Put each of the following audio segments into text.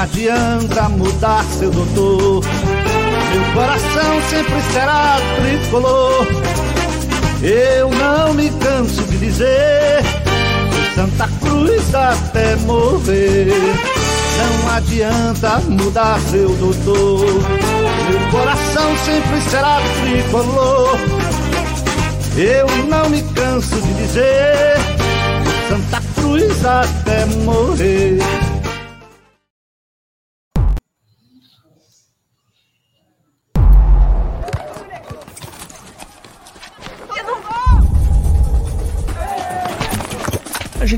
adianta mudar seu doutor. Meu coração sempre será tricolor. Eu não me canso de dizer Santa Cruz até morrer. Não adianta mudar seu doutor. Meu coração sempre será tricolor. Eu não me canso de dizer Santa Cruz até morrer.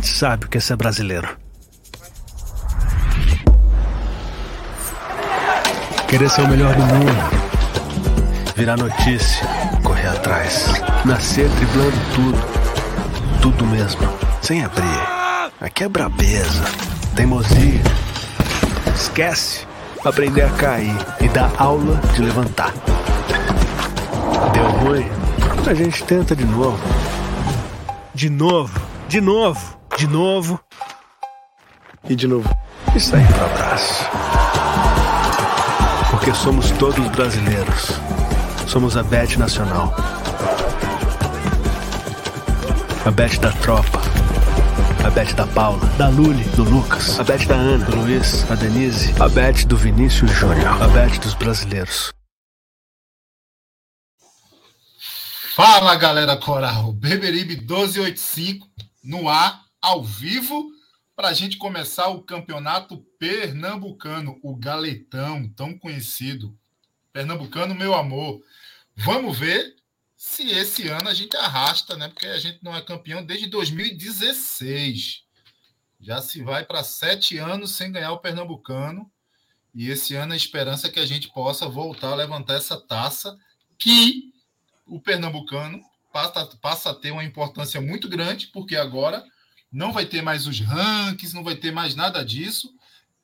Gente sabe o que é ser brasileiro. Querer ser o melhor do mundo. Virar notícia. Correr atrás. Nascer driblando tudo. Tudo mesmo. Sem abrir. Aqui é brabeza. Teimosia. Esquece. Aprender a cair e dar aula de levantar. Deu ruim? A gente tenta de novo. De novo, de novo, de novo. E de novo. Isso aí pro abraço. Porque somos todos brasileiros. Somos a Bet Nacional. A Bet da tropa. A Bet da Paula, da Luli, do Lucas. A Bet da Ana, do Luiz, a Denise. A Bet do Vinícius Júnior. A Bet dos brasileiros. Fala galera Coral, Beberibe 1285 no ar, ao vivo, para a gente começar o campeonato pernambucano, o Galetão, tão conhecido. Pernambucano, meu amor. Vamos ver se esse ano a gente arrasta, né? Porque a gente não é campeão desde 2016. Já se vai para sete anos sem ganhar o Pernambucano. E esse ano a esperança é que a gente possa voltar a levantar essa taça que o Pernambucano passa, passa a ter uma importância muito grande, porque agora não vai ter mais os rankings, não vai ter mais nada disso.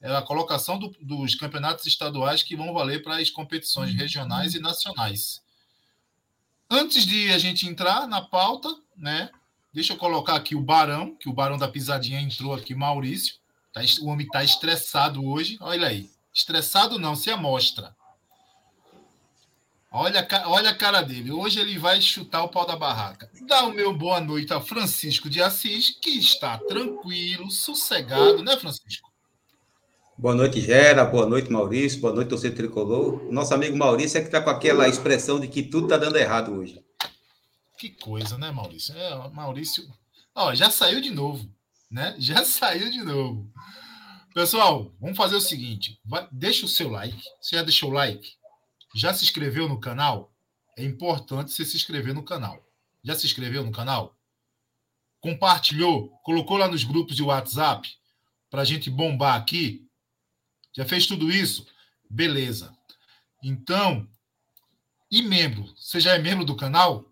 É a colocação do, dos campeonatos estaduais que vão valer para as competições regionais e nacionais. Antes de a gente entrar na pauta, né? Deixa eu colocar aqui o Barão, que o Barão da Pisadinha entrou aqui, Maurício. Tá, o homem está estressado hoje. Olha aí. Estressado não, se amostra. Olha, olha a cara dele. Hoje ele vai chutar o pau da barraca. Dá o meu boa noite a Francisco de Assis, que está tranquilo, sossegado, né, Francisco? Boa noite, Gera. Boa noite, Maurício. Boa noite, torcedor tricolor. Nosso amigo Maurício é que está com aquela expressão de que tudo está dando errado hoje. Que coisa, né, Maurício? É, Maurício. Ó, já saiu de novo, né? Já saiu de novo. Pessoal, vamos fazer o seguinte: vai, deixa o seu like. Você já deixou o like? Já se inscreveu no canal? É importante você se inscrever no canal. Já se inscreveu no canal? Compartilhou? Colocou lá nos grupos de WhatsApp para a gente bombar aqui? Já fez tudo isso? Beleza. Então, e membro? Você já é membro do canal?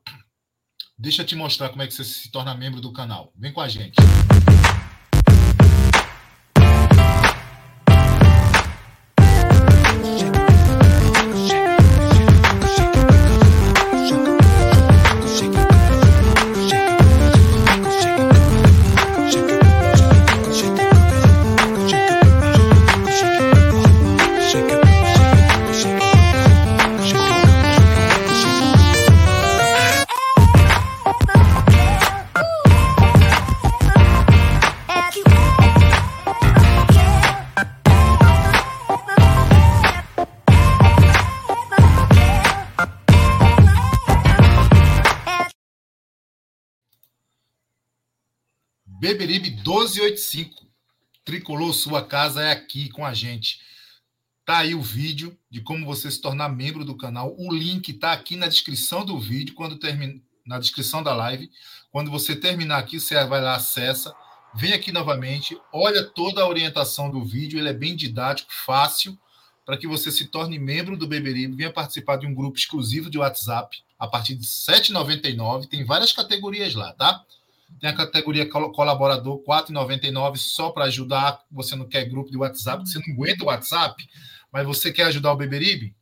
Deixa eu te mostrar como é que você se torna membro do canal. Vem com a gente. Beberibe 1285. Tricolor, sua casa é aqui com a gente. Tá aí o vídeo de como você se tornar membro do canal. O link tá aqui na descrição do vídeo, quando termina, na descrição da live. Quando você terminar aqui, você vai lá, acessa, vem aqui novamente, olha toda a orientação do vídeo, ele é bem didático, fácil, para que você se torne membro do Beberibe, venha participar de um grupo exclusivo de WhatsApp a partir de R$ 7,99. Tem várias categorias lá, tá? Tem a categoria colaborador 4,99 só para ajudar. Você não quer grupo de WhatsApp, você não aguenta o WhatsApp, mas você quer ajudar o Beberibe?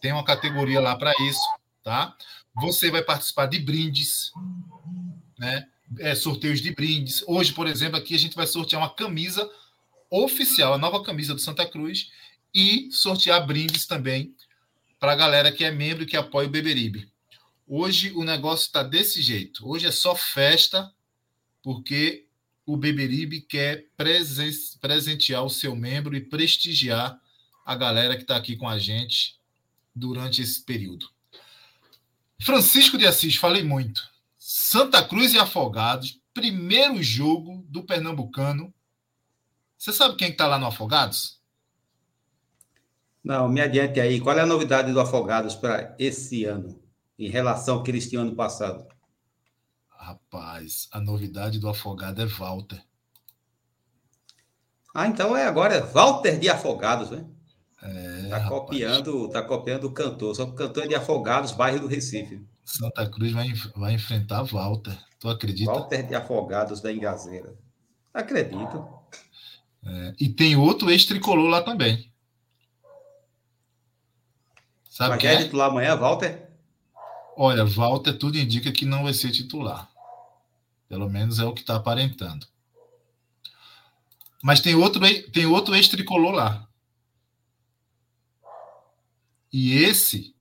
Tem uma categoria lá para isso, tá? Você vai participar de brindes, né? É, sorteios de brindes. Hoje, por exemplo, aqui a gente vai sortear uma camisa oficial, a nova camisa do Santa Cruz e sortear brindes também para a galera que é membro e que apoia o Beberibe. Hoje o negócio está desse jeito. Hoje é só festa, porque o Beberibe quer presen presentear o seu membro e prestigiar a galera que está aqui com a gente durante esse período. Francisco de Assis, falei muito. Santa Cruz e Afogados, primeiro jogo do Pernambucano. Você sabe quem está lá no Afogados? Não, me adiante aí. Qual é a novidade do Afogados para esse ano, em relação ao que eles tinham ano passado? Rapaz, a novidade do Afogado é Walter. Ah, então é agora Walter de Afogados, né? É, tá copiando, tá copiando o cantor, só que o cantor é de Afogados, bairro do Recife. Santa Cruz vai, vai enfrentar Walter. Tu acredita? Walter de Afogados da Engazeira. Acredito. É, e tem outro ex-tricolor lá também. Sabe Mas quem é titular amanhã, Walter? Olha, Walter tudo indica que não vai ser titular. Pelo menos é o que está aparentando. Mas tem outro, tem outro ex-tricolor lá. E esse,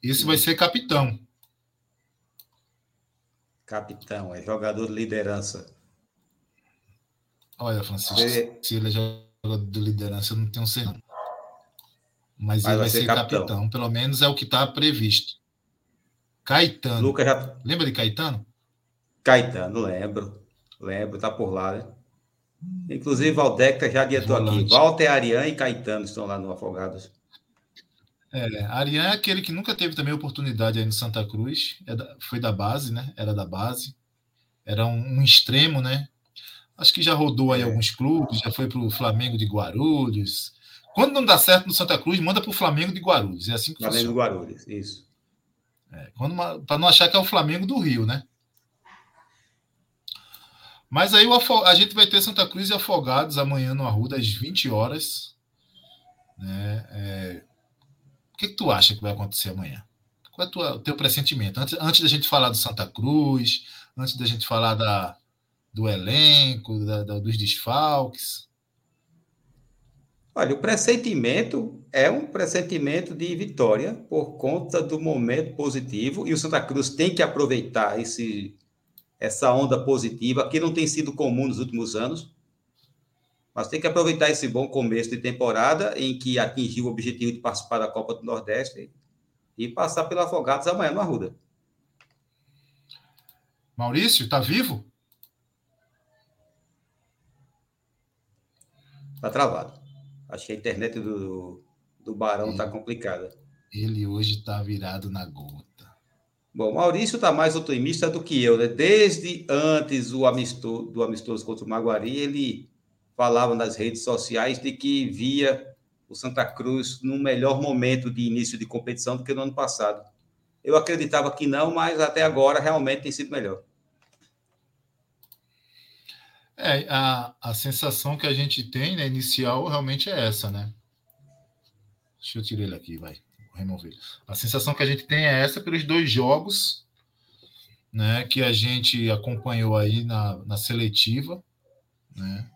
esse vai ser capitão. Capitão, é jogador de liderança. Olha, Francisco, Você... se ele é jogador de liderança, eu não tenho certeza. Mas, Mas ele vai ser, ser capitão. capitão. Pelo menos é o que está previsto. Caetano. Lucas já... Lembra de Caetano? Caetano, lembro. Lembro, tá por lá, né? Inclusive, Valdeca já adiantou aqui. Walter, Ariane e Caetano estão lá no Afogados. É, Ariane é aquele que nunca teve também oportunidade aí no Santa Cruz. É da, foi da base, né? Era da base. Era um, um extremo, né? Acho que já rodou aí é. alguns clubes, já foi para o Flamengo de Guarulhos. Quando não dá certo no Santa Cruz, manda para o Flamengo de Guarulhos. É assim que Flamengo funciona. de Guarulhos, isso. É, para não achar que é o Flamengo do Rio, né? Mas aí o, a gente vai ter Santa Cruz e Afogados amanhã no Arruda às 20 horas. Né? É... O que, que, tu acha que vai acontecer amanhã? Qual é o teu pressentimento? Antes, antes da gente falar do Santa Cruz, antes da gente falar da, do elenco, da, da, dos desfalques. Olha, o pressentimento é um pressentimento de vitória por conta do momento positivo e o Santa Cruz tem que aproveitar esse essa onda positiva, que não tem sido comum nos últimos anos, mas tem que aproveitar esse bom começo de temporada em que atingiu o objetivo de participar da Copa do Nordeste e passar pelo Afogados amanhã no Arruda. Maurício, tá vivo? Tá travado. Acho que a internet do, do Barão ele, tá complicada. Ele hoje tá virado na gota. Bom, Maurício está mais otimista do que eu, né? Desde antes do amistoso, do amistoso contra o Maguari, ele falava nas redes sociais de que via o Santa Cruz num melhor momento de início de competição do que no ano passado. Eu acreditava que não, mas até agora realmente tem sido melhor. É, a, a sensação que a gente tem, né, inicial, realmente é essa, né? Deixa eu tirar ele aqui, vai A sensação que a gente tem é essa pelos dois jogos né, que a gente acompanhou aí na, na seletiva. Né?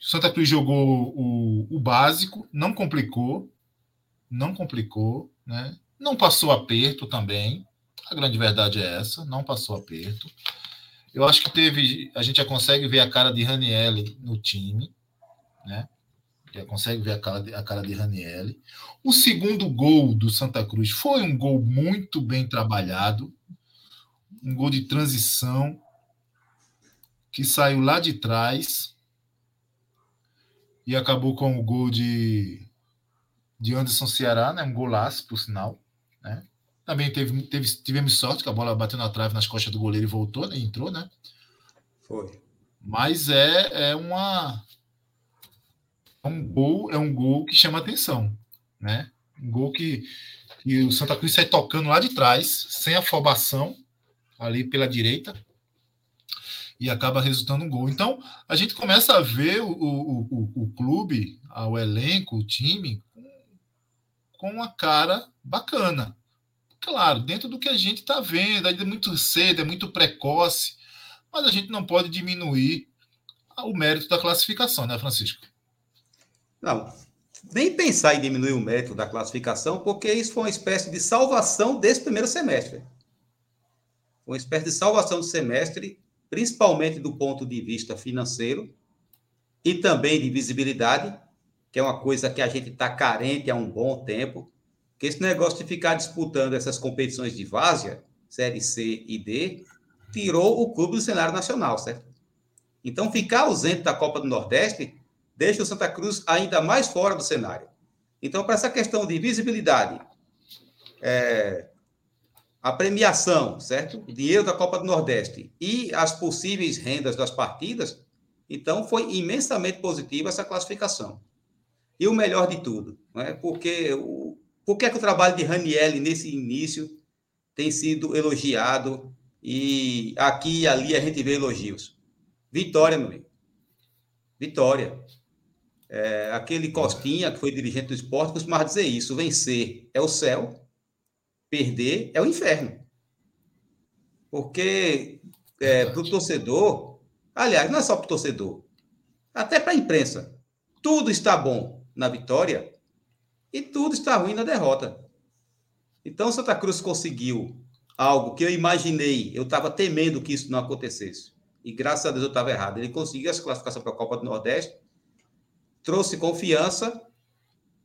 Santa Cruz jogou o, o básico, não complicou, não complicou, né? não passou aperto também. A grande verdade é essa, não passou aperto. Eu acho que teve, a gente já consegue ver a cara de Ranielli no time, né? Já consegue ver a cara, de, a cara de Ranielli. O segundo gol do Santa Cruz foi um gol muito bem trabalhado, um gol de transição que saiu lá de trás e acabou com o gol de, de Anderson Ceará, né? um golaço, por sinal. Né? Também teve, teve, tivemos sorte que a bola bateu na trave nas costas do goleiro e voltou, né? entrou, né? Foi. Mas é, é uma é um gol, é um gol que chama atenção, né? Um gol que, o Santa Cruz sai tocando lá de trás, sem afobação, ali pela direita, e acaba resultando um gol. Então, a gente começa a ver o, o, o, o clube, o elenco, o time, com uma cara bacana. Claro, dentro do que a gente está vendo, ainda é muito cedo, é muito precoce, mas a gente não pode diminuir o mérito da classificação, né, Francisco? Não, nem pensar em diminuir o mérito da classificação, porque isso foi uma espécie de salvação desse primeiro semestre. Uma espécie de salvação do semestre, principalmente do ponto de vista financeiro e também de visibilidade, que é uma coisa que a gente está carente há um bom tempo. Que esse negócio de ficar disputando essas competições de várzea, Série C e D, tirou o clube do cenário nacional, certo? Então, ficar ausente da Copa do Nordeste deixa o Santa Cruz ainda mais fora do cenário. Então, para essa questão de visibilidade, é, a premiação, certo? O dinheiro da Copa do Nordeste e as possíveis rendas das partidas, então foi imensamente positiva essa classificação. E o melhor de tudo, né? porque o, por que, é que o trabalho de Raniel nesse início tem sido elogiado e aqui e ali a gente vê elogios? Vitória, meu amigo. Vitória. É, aquele Costinha, que foi dirigente do esporte, costumava dizer isso: vencer é o céu, perder é o inferno. Porque é, para o torcedor, aliás, não é só para o torcedor, até para a imprensa, tudo está bom na vitória e tudo está ruim na derrota. Então, Santa Cruz conseguiu algo que eu imaginei, eu estava temendo que isso não acontecesse. E graças a Deus eu estava errado. Ele conseguiu essa classificação para a Copa do Nordeste trouxe confiança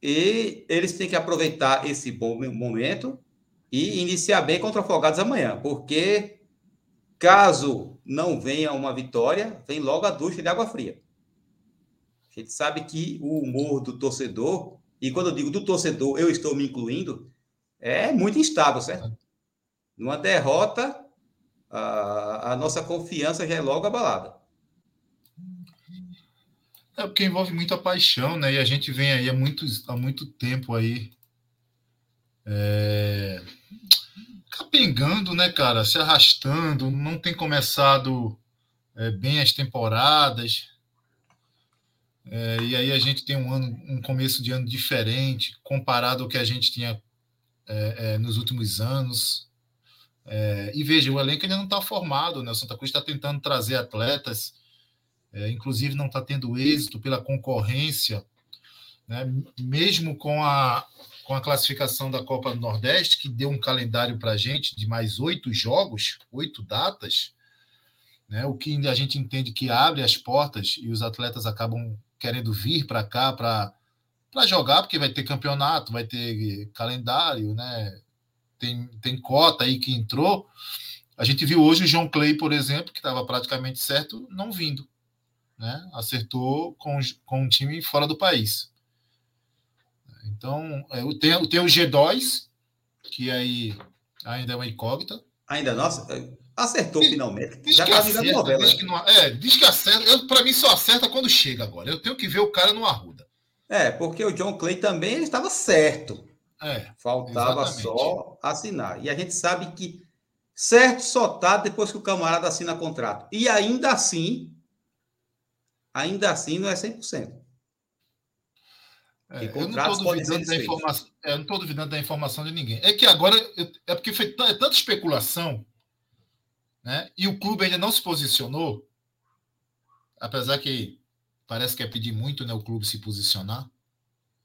e eles têm que aproveitar esse bom momento e iniciar bem contra o Afogados amanhã, porque caso não venha uma vitória, vem logo a ducha de água fria. A gente sabe que o humor do torcedor, e quando eu digo do torcedor, eu estou me incluindo, é muito instável, certo? Numa derrota, a, a nossa confiança já é logo abalada. É porque envolve muita paixão, né? E a gente vem aí há muito, há muito tempo aí é... capengando, né, cara? Se arrastando, não tem começado é, bem as temporadas. É, e aí a gente tem um ano, um começo de ano diferente comparado ao que a gente tinha é, é, nos últimos anos. É, e veja, o elenco ainda não está formado, né? O Santa Cruz está tentando trazer atletas é, inclusive não está tendo êxito pela concorrência, né? mesmo com a, com a classificação da Copa do Nordeste, que deu um calendário para a gente de mais oito jogos, oito datas, né? o que a gente entende que abre as portas e os atletas acabam querendo vir para cá para jogar, porque vai ter campeonato, vai ter calendário, né? tem, tem cota aí que entrou. A gente viu hoje o João Clay, por exemplo, que estava praticamente certo, não vindo né? acertou com, com um time fora do país. Então, é, tem, tem o G2, que aí ainda é uma incógnita. Ainda, nossa, acertou diz, finalmente. Diz Já tá virando novela. Diz que, não, é, diz que acerta. Para mim, só acerta quando chega agora. Eu tenho que ver o cara no Arruda. É, porque o John Clay também ele estava certo. É, Faltava exatamente. só assinar. E a gente sabe que certo só tá depois que o camarada assina contrato. E ainda assim, ainda assim não é 100%. É, eu não estou duvidando, da informação, é, não duvidando da informação de ninguém. É que agora é porque foi é tanta especulação, né? E o clube ainda não se posicionou, apesar que parece que é pedir muito, né? O clube se posicionar,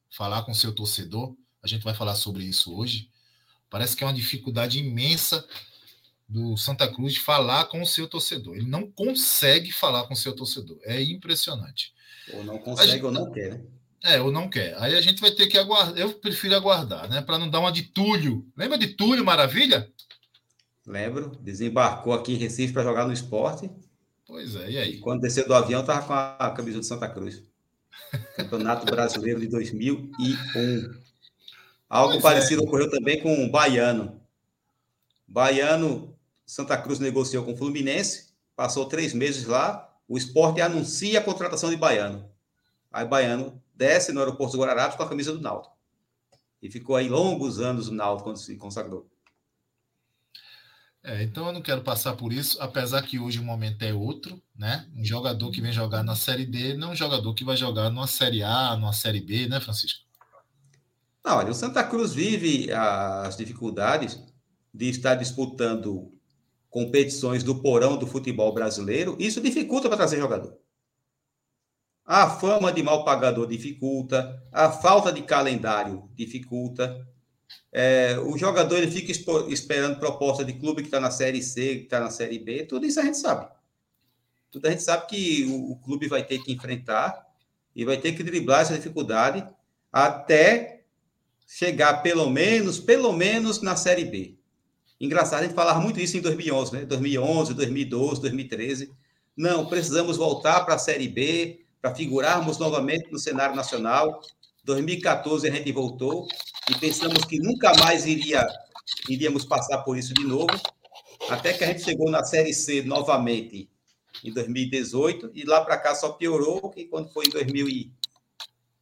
falar com seu torcedor. A gente vai falar sobre isso hoje. Parece que é uma dificuldade imensa do Santa Cruz de falar com o seu torcedor. Ele não consegue falar com o seu torcedor. É impressionante. Ou não consegue gente, ou não quer, né? É, ou não quer. Aí a gente vai ter que aguardar. Eu prefiro aguardar, né? Para não dar uma de Túlio. Lembra de Túlio Maravilha? Lembro. Desembarcou aqui em Recife para jogar no esporte. Pois é, e aí? Quando desceu do avião, estava com a camisa de Santa Cruz. Campeonato Brasileiro de 2001. Algo pois é. parecido é. ocorreu também com o Baiano. Baiano Santa Cruz negociou com o Fluminense, passou três meses lá, o esporte anuncia a contratação de Baiano. Aí Baiano desce no aeroporto do Guararapes com a camisa do Náutico. E ficou aí longos anos no Náutico quando se consagrou. É, então eu não quero passar por isso, apesar que hoje o momento é outro, né? Um jogador que vem jogar na Série D, não um jogador que vai jogar numa Série A, numa Série B, né, Francisco? Não, olha, o Santa Cruz vive as dificuldades de estar disputando competições do porão do futebol brasileiro, isso dificulta para trazer jogador. A fama de mal pagador dificulta, a falta de calendário dificulta. É, o jogador ele fica esperando proposta de clube que está na Série C, que está na Série B, tudo isso a gente sabe. Tudo a gente sabe que o, o clube vai ter que enfrentar e vai ter que driblar essa dificuldade até chegar pelo menos, pelo menos na Série B. Engraçado, a gente falava muito isso em 2011, né? 2011, 2012, 2013. Não, precisamos voltar para a Série B, para figurarmos novamente no cenário nacional. 2014 a gente voltou e pensamos que nunca mais iria, iríamos passar por isso de novo, até que a gente chegou na Série C novamente em 2018 e lá para cá só piorou que quando foi em, 2000 e,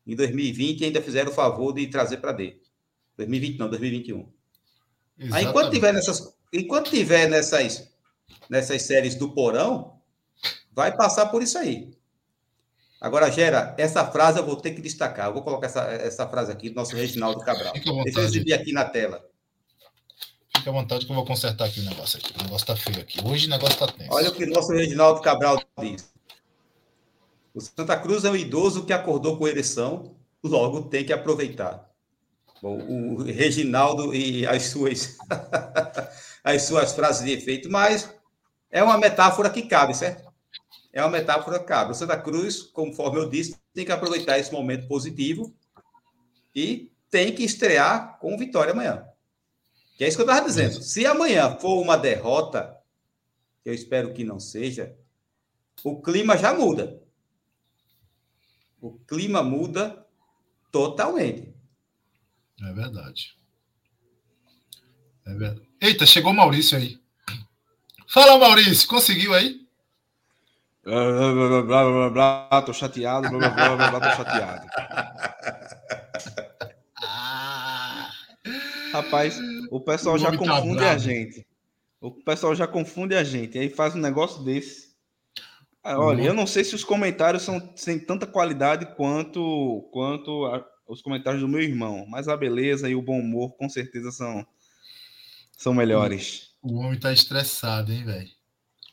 em 2020 ainda fizeram o favor de trazer para D. 2020 não, 2021. Aí, enquanto tiver nessas, enquanto tiver nessas, nessas séries do porão, vai passar por isso aí. Agora, Gera, essa frase eu vou ter que destacar. Eu vou colocar essa, essa frase aqui do nosso Reginaldo Cabral. Deixa eu exibir aqui na tela. Fique à vontade que eu vou consertar aqui o negócio aqui. O negócio tá feio aqui. Hoje o negócio tá tenso. Olha o que o nosso Reginaldo Cabral diz. O Santa Cruz é um idoso que acordou com ereção, logo tem que aproveitar. Bom, o Reginaldo e as suas, as suas frases de efeito, mas é uma metáfora que cabe, certo? É uma metáfora que cabe. O Santa Cruz, conforme eu disse, tem que aproveitar esse momento positivo e tem que estrear com vitória amanhã. Que é isso que eu estava dizendo. Se amanhã for uma derrota, que eu espero que não seja, o clima já muda. O clima muda totalmente. É verdade. É verdade. Eita, chegou o Maurício aí. Fala, Maurício, conseguiu aí? Blá, blá, blá, blá, blá, tô chateado, blá, blá, blá, blá, blá, tô chateado. Rapaz, o pessoal o já tá confunde tá a gente. O pessoal já confunde a gente. Aí faz um negócio desse. Ah, olha, uhum. eu não sei se os comentários são sem tanta qualidade quanto quanto a, os comentários do meu irmão, mas a beleza e o bom humor com certeza são, são melhores. O homem tá estressado, hein, velho?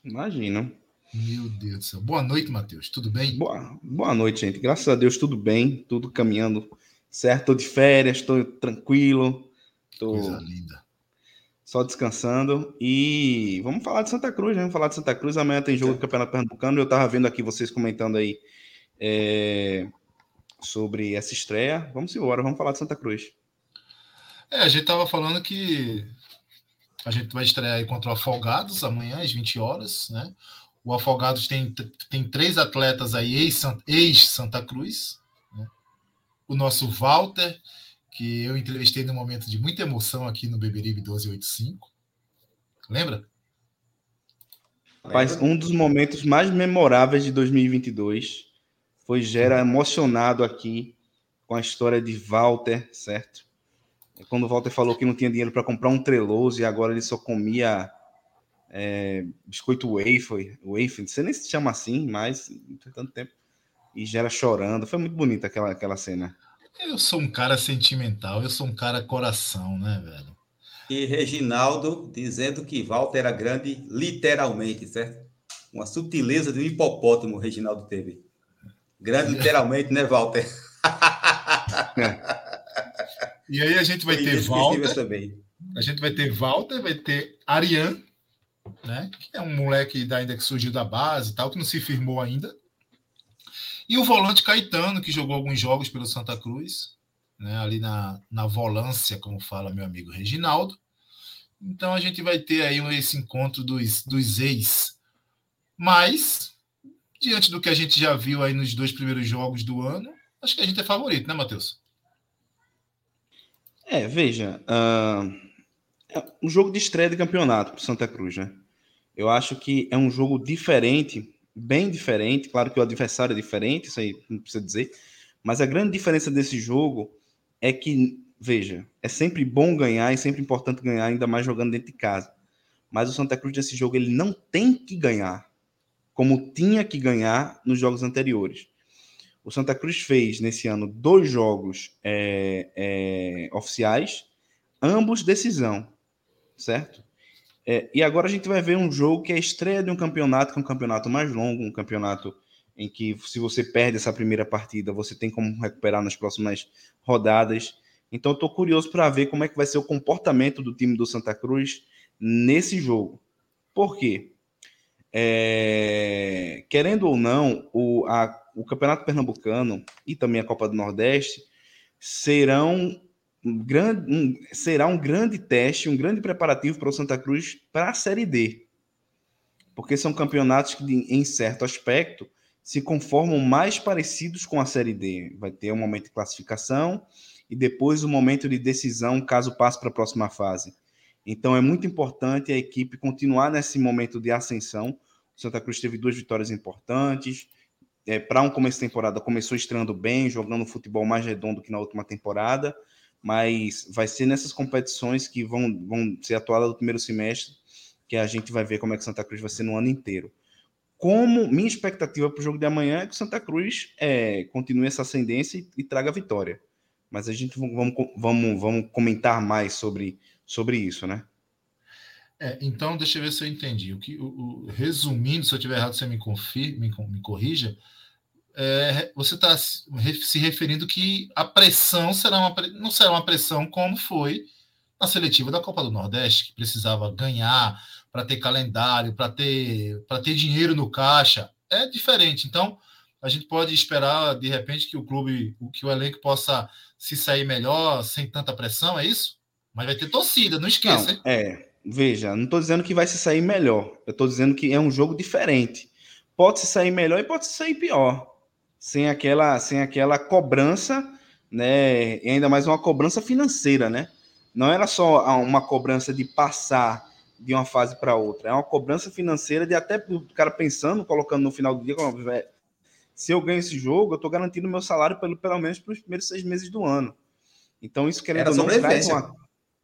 Imagina. Meu Deus do céu. Boa noite, Matheus. Tudo bem? Boa, boa noite, gente. Graças a Deus, tudo bem, tudo caminhando certo. Tô de férias, tô tranquilo. Tô Coisa linda. Só descansando. E vamos falar de Santa Cruz, né? Vamos falar de Santa Cruz. Amanhã tem jogo do Campeonato Pernambucano. Eu tava vendo aqui vocês comentando aí. É sobre essa estreia. Vamos embora, vamos falar de Santa Cruz. É, a gente estava falando que a gente vai estrear aí contra o Afogados amanhã às 20 horas, né? O Afogados tem, tem três atletas aí, ex-Santa Cruz, né? O nosso Walter, que eu entrevistei num momento de muita emoção aqui no Beberibe 1285. Lembra? Rapaz, um dos momentos mais memoráveis de 2022 foi Gera emocionado aqui com a história de Walter, certo? Quando o Walter falou que não tinha dinheiro para comprar um treloso e agora ele só comia é, biscoito wafer, wafer, você nem se chama assim, mas não tem tanto tempo. E Gera chorando, foi muito bonita aquela, aquela cena. Eu sou um cara sentimental, eu sou um cara coração, né, velho? E Reginaldo dizendo que Walter era grande, literalmente, certo? Uma sutileza de um hipopótamo, Reginaldo teve. Grande, literalmente, né, Walter? e aí a gente vai ter Walter. Também. A gente vai ter Walter, vai ter Ariane, né? Que é um moleque ainda que surgiu da base e tal, que não se firmou ainda. E o volante Caetano, que jogou alguns jogos pelo Santa Cruz, né? Ali na, na volância, como fala meu amigo Reginaldo. Então a gente vai ter aí esse encontro dos, dos ex. Mas diante do que a gente já viu aí nos dois primeiros jogos do ano, acho que a gente é favorito, né, Matheus? É, veja, uh, é um jogo de estreia de campeonato para Santa Cruz, né? Eu acho que é um jogo diferente, bem diferente. Claro que o adversário é diferente, isso aí não precisa dizer. Mas a grande diferença desse jogo é que, veja, é sempre bom ganhar e sempre importante ganhar, ainda mais jogando dentro de casa. Mas o Santa Cruz nesse jogo ele não tem que ganhar como tinha que ganhar nos jogos anteriores. O Santa Cruz fez nesse ano dois jogos é, é, oficiais, ambos decisão, certo? É, e agora a gente vai ver um jogo que é a estreia de um campeonato, que é um campeonato mais longo, um campeonato em que se você perde essa primeira partida, você tem como recuperar nas próximas rodadas. Então, estou curioso para ver como é que vai ser o comportamento do time do Santa Cruz nesse jogo. Por quê? É... Querendo ou não, o, a, o Campeonato Pernambucano e também a Copa do Nordeste serão um grande, um, será um grande teste, um grande preparativo para o Santa Cruz para a Série D. Porque são campeonatos que, em certo aspecto, se conformam mais parecidos com a Série D. Vai ter um momento de classificação e depois o um momento de decisão, caso passe para a próxima fase. Então é muito importante a equipe continuar nesse momento de ascensão. O Santa Cruz teve duas vitórias importantes. É, para um começo de temporada, começou estreando bem, jogando futebol mais redondo que na última temporada mas vai ser nessas competições que vão, vão ser atuadas no primeiro semestre que a gente vai ver como é que Santa Cruz vai ser no ano inteiro. Como minha expectativa para o jogo de amanhã é que Santa Cruz é, continue essa ascendência e, e traga vitória. Mas a gente vamos, vamos, vamos comentar mais sobre, sobre isso, né? É, então, deixa eu ver se eu entendi. O que, o, o, resumindo, se eu estiver errado, você me, confir, me, me corrija é, você está se referindo que a pressão será uma, não será uma pressão como foi na seletiva da Copa do Nordeste, que precisava ganhar para ter calendário, para ter, ter dinheiro no caixa. É diferente. Então, a gente pode esperar, de repente, que o clube, que o elenco possa se sair melhor, sem tanta pressão, é isso? Mas vai ter torcida, não esqueça. Não, é, veja, não estou dizendo que vai se sair melhor. Eu estou dizendo que é um jogo diferente. Pode se sair melhor e pode se sair pior sem aquela, sem aquela cobrança, né? E ainda mais uma cobrança financeira, né? Não era só uma cobrança de passar de uma fase para outra, é uma cobrança financeira de até o cara pensando, colocando no final do dia, como, se eu ganho esse jogo, eu estou garantindo meu salário pelo, pelo menos para os primeiros seis meses do ano. Então, isso querendo ou não, traz uma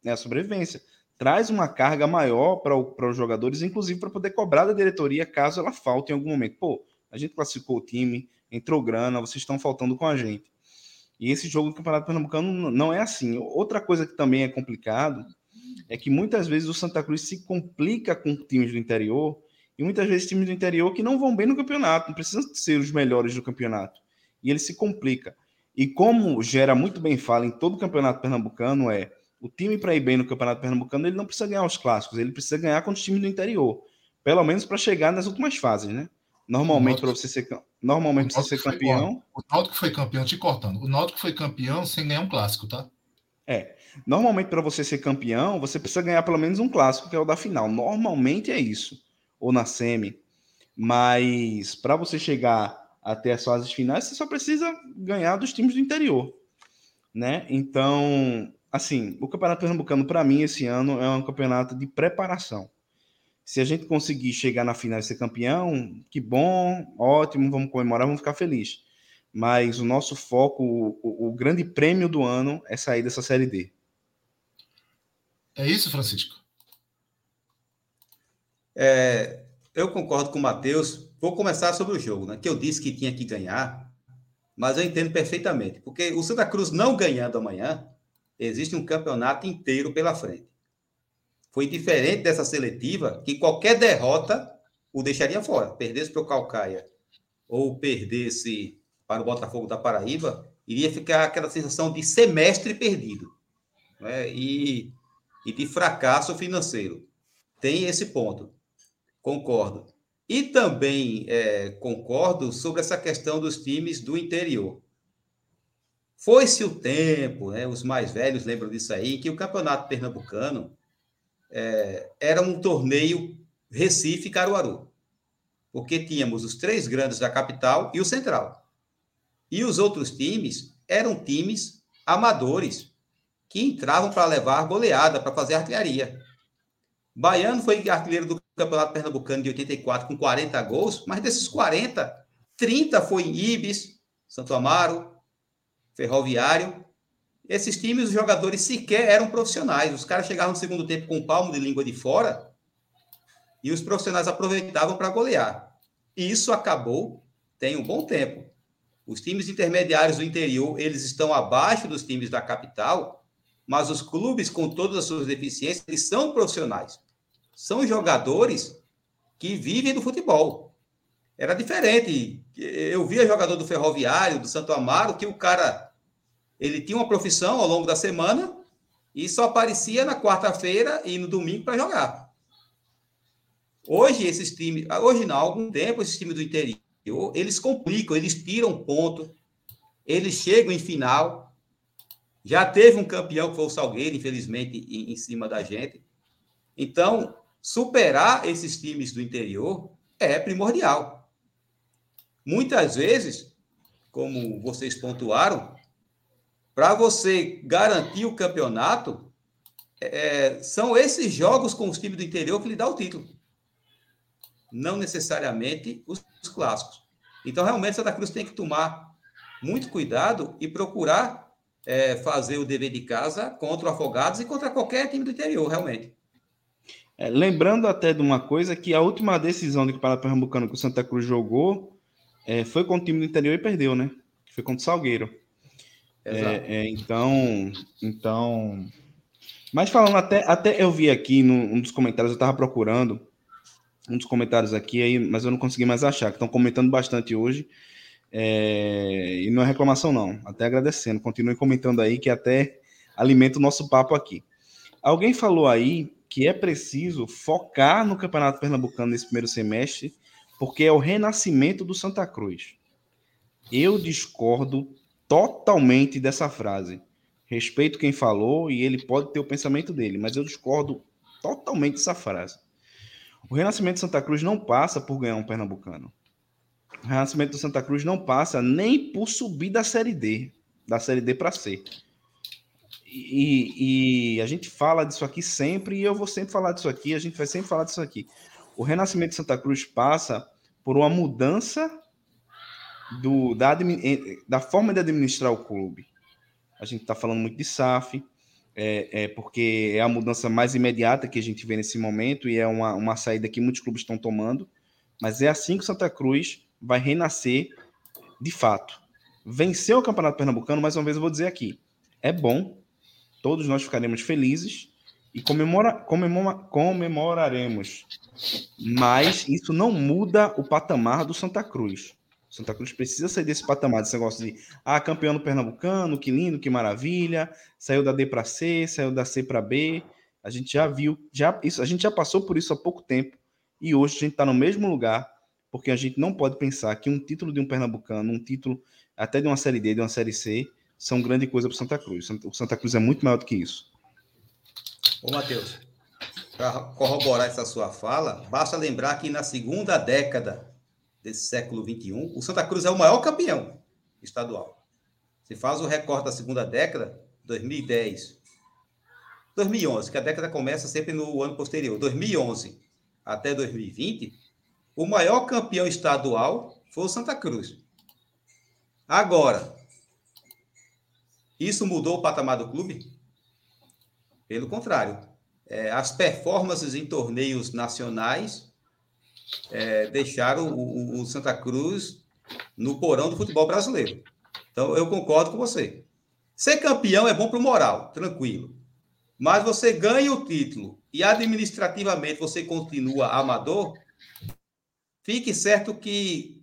é, sobrevivência. Traz uma carga maior para os jogadores, inclusive para poder cobrar da diretoria caso ela falte em algum momento. Pô, a gente classificou o time, entrou grana, vocês estão faltando com a gente. E esse jogo do Campeonato Pernambucano não é assim. Outra coisa que também é complicado é que muitas vezes o Santa Cruz se complica com times do interior e muitas vezes times do interior que não vão bem no campeonato, não precisam ser os melhores do campeonato. E ele se complica. E como gera muito bem fala em todo o campeonato pernambucano é o time para ir bem no campeonato pernambucano, ele não precisa ganhar os clássicos, ele precisa ganhar com os times do interior, pelo menos para chegar nas últimas fases, né? Normalmente, para você ser, normalmente você ser campeão. o Náutico foi campeão, te cortando. O Náutico foi campeão sem ganhar um clássico, tá? É. Normalmente, para você ser campeão, você precisa ganhar pelo menos um clássico, que é o da final. Normalmente é isso. Ou na semi. Mas para você chegar até as fases finais, você só precisa ganhar dos times do interior. Né? Então, assim, o Campeonato Pernambucano, para mim, esse ano é um campeonato de preparação. Se a gente conseguir chegar na final e ser campeão, que bom, ótimo, vamos comemorar, vamos ficar felizes. Mas o nosso foco, o, o grande prêmio do ano é sair dessa Série D. É isso, Francisco? É, eu concordo com o Matheus. Vou começar sobre o jogo, né? Que eu disse que tinha que ganhar, mas eu entendo perfeitamente. Porque o Santa Cruz não ganhando amanhã, existe um campeonato inteiro pela frente foi diferente dessa seletiva, que qualquer derrota o deixaria fora. Perdesse para o Calcaia ou perdesse para o Botafogo da Paraíba, iria ficar aquela sensação de semestre perdido né? e, e de fracasso financeiro. Tem esse ponto, concordo. E também é, concordo sobre essa questão dos times do interior. Foi-se o tempo, né, os mais velhos lembram disso aí, que o campeonato pernambucano é, era um torneio Recife-Caruaru, porque tínhamos os três grandes da capital e o Central. E os outros times eram times amadores, que entravam para levar goleada, para fazer artilharia. Baiano foi artilheiro do Campeonato Pernambucano de 84 com 40 gols, mas desses 40, 30 foi em Ibis, Santo Amaro, Ferroviário esses times, os jogadores sequer eram profissionais. Os caras chegavam no segundo tempo com o palmo de língua de fora e os profissionais aproveitavam para golear. E isso acabou tem um bom tempo. Os times intermediários do interior, eles estão abaixo dos times da capital, mas os clubes, com todas as suas deficiências, eles são profissionais. São jogadores que vivem do futebol. Era diferente. Eu via jogador do Ferroviário, do Santo Amaro, que o cara ele tinha uma profissão ao longo da semana e só aparecia na quarta-feira e no domingo para jogar. Hoje esses times, hoje não, há algum tempo esses times do interior, eles complicam, eles tiram ponto, eles chegam em final. Já teve um campeão que foi o Salgueiro, infelizmente, em, em cima da gente. Então, superar esses times do interior é primordial. Muitas vezes, como vocês pontuaram, para você garantir o campeonato, é, são esses jogos com os times do interior que lhe dá o título. Não necessariamente os, os clássicos. Então, realmente, Santa Cruz tem que tomar muito cuidado e procurar é, fazer o dever de casa contra o Afogados e contra qualquer time do interior, realmente. É, lembrando até de uma coisa, que a última decisão do Campeonato Pernambucano que o Santa Cruz jogou é, foi com o time do interior e perdeu, né? Foi contra o Salgueiro. É, é, então, então. Mas falando até, até eu vi aqui num um dos comentários, eu estava procurando um dos comentários aqui, aí, mas eu não consegui mais achar, que estão comentando bastante hoje. É, e não é reclamação, não. Até agradecendo. Continue comentando aí, que até alimenta o nosso papo aqui. Alguém falou aí que é preciso focar no Campeonato Pernambucano nesse primeiro semestre porque é o renascimento do Santa Cruz. Eu discordo totalmente dessa frase. Respeito quem falou e ele pode ter o pensamento dele, mas eu discordo totalmente dessa frase. O renascimento de Santa Cruz não passa por ganhar um pernambucano. O renascimento do Santa Cruz não passa nem por subir da Série D, da Série D para C. E, e, a gente fala disso aqui sempre, e eu vou sempre falar disso aqui, a gente vai sempre falar disso aqui. O renascimento de Santa Cruz passa por uma mudança do, da, da forma de administrar o clube. A gente está falando muito de SAF, é, é, porque é a mudança mais imediata que a gente vê nesse momento e é uma, uma saída que muitos clubes estão tomando. Mas é assim que o Santa Cruz vai renascer de fato. Venceu o Campeonato Pernambucano, mais uma vez eu vou dizer aqui. É bom, todos nós ficaremos felizes e comemora, comemora, comemoraremos. Mas isso não muda o patamar do Santa Cruz. Santa Cruz precisa sair desse patamar, desse negócio de ah, campeão do Pernambucano, que lindo, que maravilha, saiu da D para C, saiu da C para B. A gente já viu, já isso, a gente já passou por isso há pouco tempo e hoje a gente está no mesmo lugar, porque a gente não pode pensar que um título de um Pernambucano, um título até de uma série D, de uma série C, são grande coisa para Santa Cruz. O Santa Cruz é muito maior do que isso. Ô, Matheus, para corroborar essa sua fala, basta lembrar que na segunda década desse século XXI, o Santa Cruz é o maior campeão estadual. Se faz o recorte da segunda década, 2010, 2011, que a década começa sempre no ano posterior, 2011 até 2020, o maior campeão estadual foi o Santa Cruz. Agora, isso mudou o patamar do clube? Pelo contrário, é, as performances em torneios nacionais é, deixaram o, o, Santa Cruz no porão do futebol brasileiro. Então, eu concordo com você. Ser campeão é bom para o moral, tranquilo. Mas você ganha o título e administrativamente você continua amador, fique certo que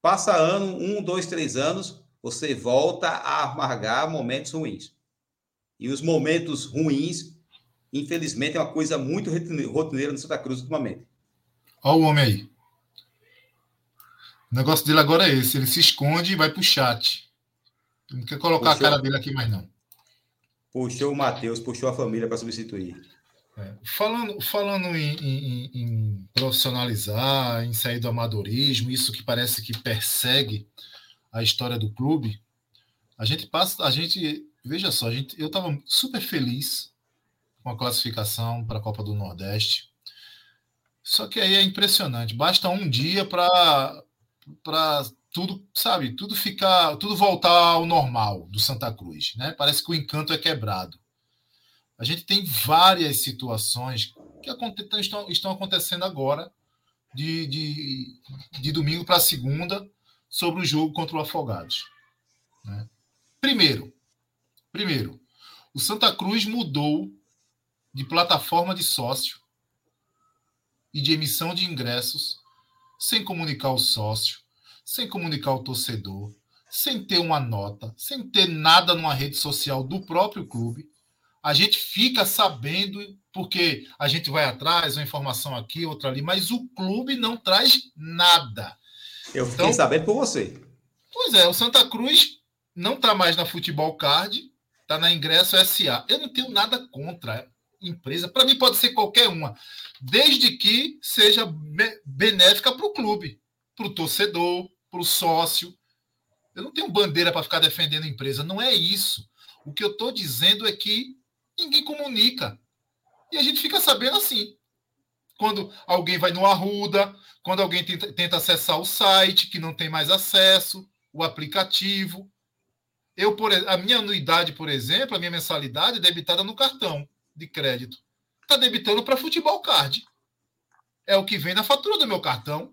passa ano, um, dois, três anos, você volta a amargar momentos ruins. E os momentos ruins, infelizmente, é uma coisa muito rotineira no Santa Cruz ultimamente. Olha o homem aí. O negócio dele agora é esse: ele se esconde e vai para o chat. Não quer colocar puxou, a cara dele aqui mais, não. Puxou o Matheus, puxou a família para substituir. É. Falando, falando em, em, em, profissionalizar, em sair do amadorismo, isso que parece que persegue a história do clube, a gente passa, a gente Veja só, gente, eu estava super feliz com a classificação para a Copa do Nordeste. Só que aí é impressionante. Basta um dia para para tudo, sabe, tudo ficar, tudo voltar ao normal do Santa Cruz, né? Parece que o encanto é quebrado. A gente tem várias situações que estão, estão acontecendo agora, de, de, de domingo para segunda, sobre o jogo contra o Afogados. Né? Primeiro, Primeiro, o Santa Cruz mudou de plataforma de sócio e de emissão de ingressos sem comunicar o sócio, sem comunicar o torcedor, sem ter uma nota, sem ter nada numa rede social do próprio clube. A gente fica sabendo porque a gente vai atrás, uma informação aqui, outra ali, mas o clube não traz nada. Eu fiquei então, sabendo por você. Pois é, o Santa Cruz não está mais na Futebol Card, está na Ingresso SA. Eu não tenho nada contra empresa, para mim pode ser qualquer uma, desde que seja benéfica para o clube, para o torcedor, para o sócio. Eu não tenho bandeira para ficar defendendo empresa, não é isso. O que eu estou dizendo é que ninguém comunica. E a gente fica sabendo assim. Quando alguém vai no Arruda, quando alguém tenta, tenta acessar o site, que não tem mais acesso, o aplicativo. Eu, por, a minha anuidade, por exemplo, a minha mensalidade é debitada no cartão de crédito. Está debitando para futebol card. É o que vem na fatura do meu cartão.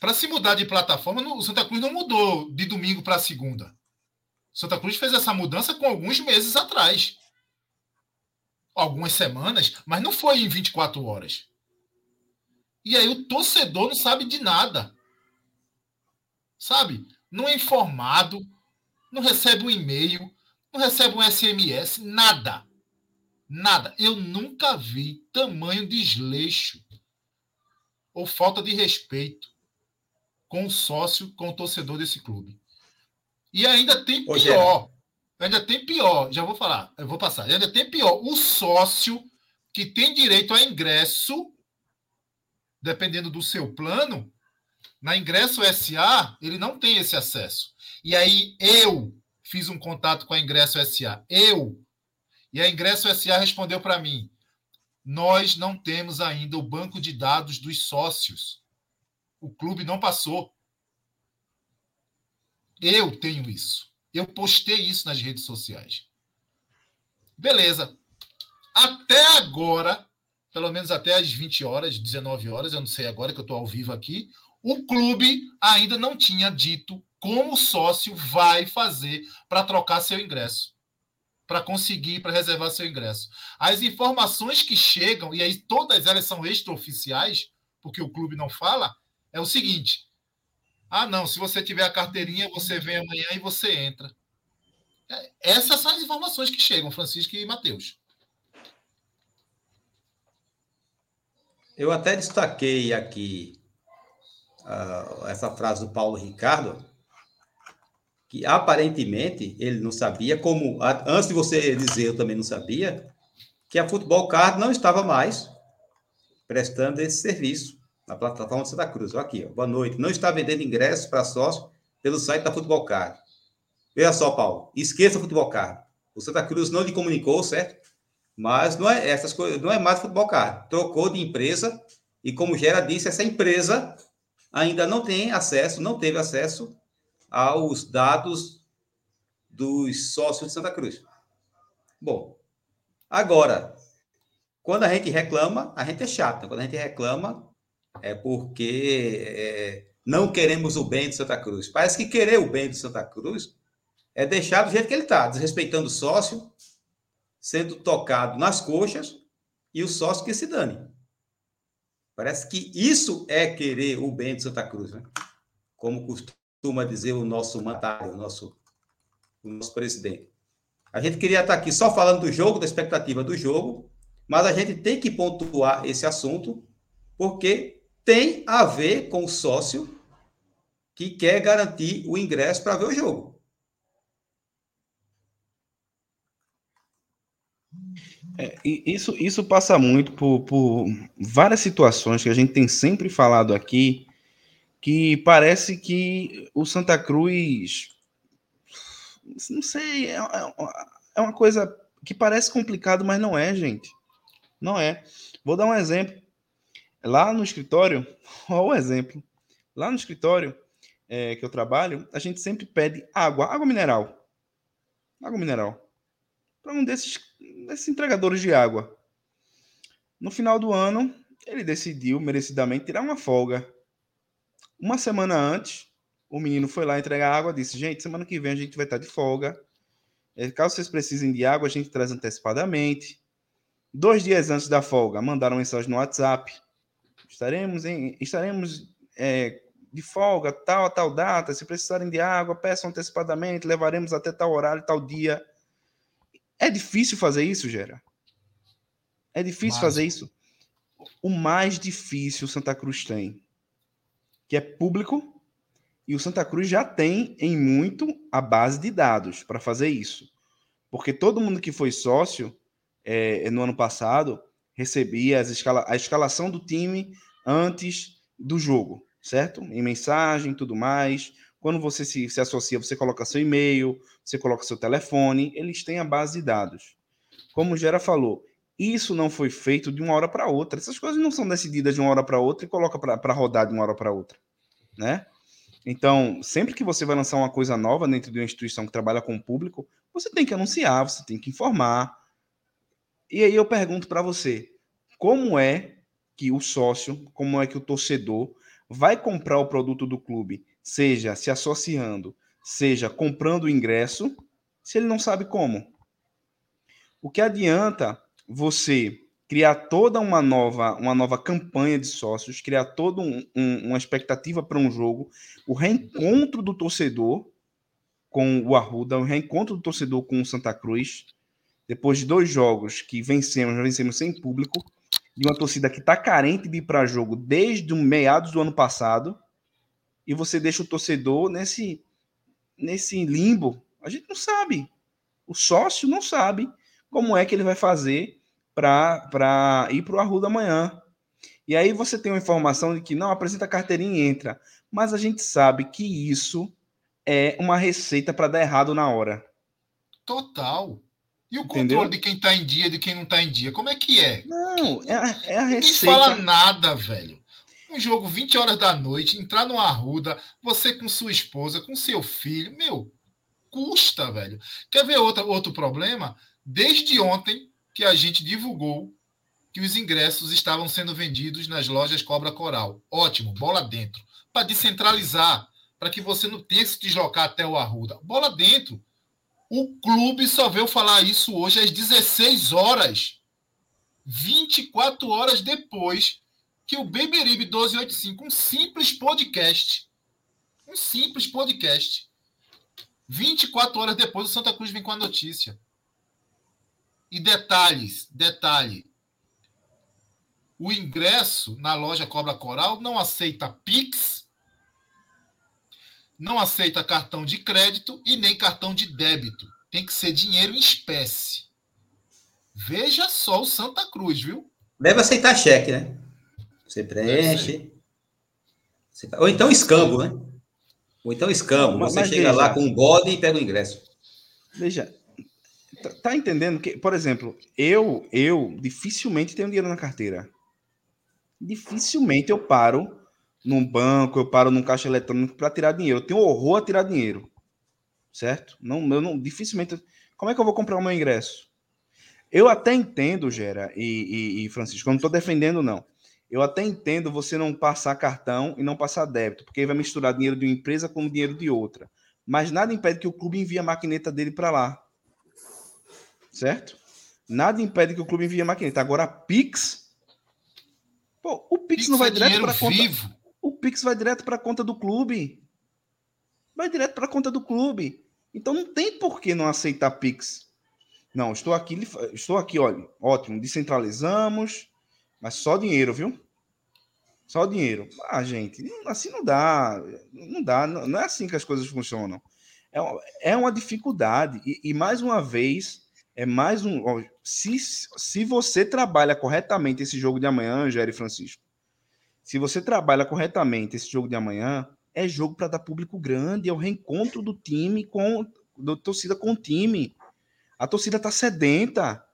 Para se mudar de plataforma, o Santa Cruz não mudou de domingo para segunda. Santa Cruz fez essa mudança com alguns meses atrás. Algumas semanas, mas não foi em 24 horas. E aí o torcedor não sabe de nada. Sabe? Não é informado, não recebe um e-mail, não recebe um SMS, nada. Nada. Eu nunca vi tamanho desleixo ou falta de respeito com o sócio, com o torcedor desse clube. E ainda tem pior. Ainda tem pior. Já vou falar. Eu vou passar. Ainda tem pior. O sócio que tem direito a ingresso, dependendo do seu plano, na ingresso SA, ele não tem esse acesso. E aí eu fiz um contato com a ingresso SA. Eu, e a Ingresso SA respondeu para mim: nós não temos ainda o banco de dados dos sócios. O clube não passou. Eu tenho isso. Eu postei isso nas redes sociais. Beleza. Até agora, pelo menos até às 20 horas, 19 horas, eu não sei agora que eu estou ao vivo aqui, o clube ainda não tinha dito como o sócio vai fazer para trocar seu ingresso para conseguir, para reservar seu ingresso. As informações que chegam, e aí todas elas são extraoficiais, porque o clube não fala, é o seguinte: ah, não, se você tiver a carteirinha, você vem amanhã e você entra. É, essas são as informações que chegam, Francisco e Matheus. Eu até destaquei aqui uh, essa frase do Paulo Ricardo, que aparentemente ele não sabia, como antes de você dizer, eu também não sabia, que a Futebol Card não estava mais prestando esse serviço na plataforma Santa Cruz. Olha aqui, ó, boa noite. Não está vendendo ingressos para sócio pelo site da Futebol Card. Veja só, Paulo, esqueça o Futebol Card. O Santa Cruz não lhe comunicou, certo? Mas não é essas coisas, não é mais Futebol Card. Trocou de empresa e como Gera disse, essa empresa ainda não tem acesso, não teve acesso aos dados dos sócios de Santa Cruz. Bom, agora, quando a gente reclama, a gente é chato. Quando a gente reclama, é porque é, não queremos o bem de Santa Cruz. Parece que querer o bem de Santa Cruz é deixar do jeito que ele está, desrespeitando o sócio, sendo tocado nas coxas e o sócio que se dane. Parece que isso é querer o bem de Santa Cruz, né? Como costuma dizer o nosso mandatário, o nosso, o nosso presidente. A gente queria estar aqui só falando do jogo, da expectativa do jogo, mas a gente tem que pontuar esse assunto, porque tem a ver com o sócio que quer garantir o ingresso para ver o jogo. É, isso, isso passa muito por, por várias situações que a gente tem sempre falado aqui, que parece que o Santa Cruz, não sei, é, é, é uma coisa que parece complicado, mas não é, gente. Não é. Vou dar um exemplo. Lá no escritório, olha o exemplo. Lá no escritório é, que eu trabalho, a gente sempre pede água, água mineral. Água mineral. Para um desses, desses entregadores de água. No final do ano, ele decidiu merecidamente tirar uma folga. Uma semana antes, o menino foi lá entregar água, disse: Gente, semana que vem a gente vai estar de folga. É, caso vocês precisem de água, a gente traz antecipadamente. Dois dias antes da folga, mandaram mensagem no WhatsApp. Estaremos, em, estaremos é, de folga, tal, tal data. Se precisarem de água, peçam antecipadamente, levaremos até tal horário, tal dia. É difícil fazer isso, Gera? É difícil Mas... fazer isso? O mais difícil Santa Cruz tem, que é público, e o Santa Cruz já tem em muito a base de dados para fazer isso. Porque todo mundo que foi sócio é, no ano passado recebia escala, a escalação do time antes do jogo, certo? Em mensagem, tudo mais. Quando você se, se associa, você coloca seu e-mail, você coloca seu telefone, eles têm a base de dados. Como o Gera falou, isso não foi feito de uma hora para outra. Essas coisas não são decididas de uma hora para outra e coloca para rodar de uma hora para outra, né? Então, sempre que você vai lançar uma coisa nova dentro de uma instituição que trabalha com o público, você tem que anunciar, você tem que informar. E aí eu pergunto para você, como é que o sócio, como é que o torcedor vai comprar o produto do clube, seja se associando, seja comprando o ingresso, se ele não sabe como? O que adianta você criar toda uma nova, uma nova campanha de sócios, criar toda um, um, uma expectativa para um jogo, o reencontro do torcedor com o Arruda, o reencontro do torcedor com o Santa Cruz, depois de dois jogos que vencemos, vencemos sem público, de uma torcida que está carente de ir para jogo desde meados do ano passado, e você deixa o torcedor nesse, nesse limbo. A gente não sabe. O sócio não sabe como é que ele vai fazer para ir para o Arruda amanhã. E aí você tem uma informação de que não apresenta carteirinha e entra. Mas a gente sabe que isso é uma receita para dar errado na hora. Total. E o Entendeu? controle de quem está em dia e de quem não está em dia? Como é que é? Não, é a, é a receita. Ninguém fala nada, velho. Um jogo 20 horas da noite, entrar no Arruda, você com sua esposa, com seu filho, meu, custa, velho. Quer ver outra, outro problema? Desde ontem, que a gente divulgou que os ingressos estavam sendo vendidos nas lojas Cobra Coral. Ótimo, bola dentro. Para descentralizar, para que você não tenha que se deslocar até o Arruda. Bola dentro. O clube só veio falar isso hoje às 16 horas. 24 horas depois que o Beberibe 1285, um simples podcast, um simples podcast, 24 horas depois o Santa Cruz vem com a notícia. E detalhes, detalhe. O ingresso na loja Cobra Coral não aceita Pix, não aceita cartão de crédito e nem cartão de débito. Tem que ser dinheiro em espécie. Veja só o Santa Cruz, viu? Deve aceitar cheque, né? Você preenche. Ou então escambo, né? Ou então escambo. Você mas chega veja, lá com um bode e pega o ingresso. Veja, Tá, tá, entendendo que, por exemplo, eu, eu dificilmente tenho dinheiro na carteira. Dificilmente eu paro num banco, eu paro num caixa eletrônico para tirar dinheiro. Eu tenho horror a tirar dinheiro. Certo? Não, eu não, dificilmente. Como é que eu vou comprar o meu ingresso? Eu até entendo, Gera e, e, e Francisco, eu não estou defendendo, não. Eu até entendo você não passar cartão e não passar débito, porque aí vai misturar dinheiro de uma empresa com dinheiro de outra. Mas nada impede que o clube envie a maquineta dele para lá certo? Nada impede que o clube envie a maquineta. Agora, a Pix. Pô, o Pix, Pix não vai é direto para conta. Vivo. O Pix vai direto para a conta do clube. Vai direto para a conta do clube. Então não tem por que não aceitar Pix. Não, estou aqui, estou aqui, olha, ótimo, descentralizamos, mas só dinheiro, viu? Só dinheiro. Ah, gente, assim não dá, não dá, não é assim que as coisas funcionam. É, é uma dificuldade. E, e mais uma vez, é mais um. Ó, se, se você trabalha corretamente esse jogo de amanhã, Jerry Francisco, se você trabalha corretamente esse jogo de amanhã, é jogo para dar público grande, é o reencontro do time com da torcida com o time. A torcida está sedenta.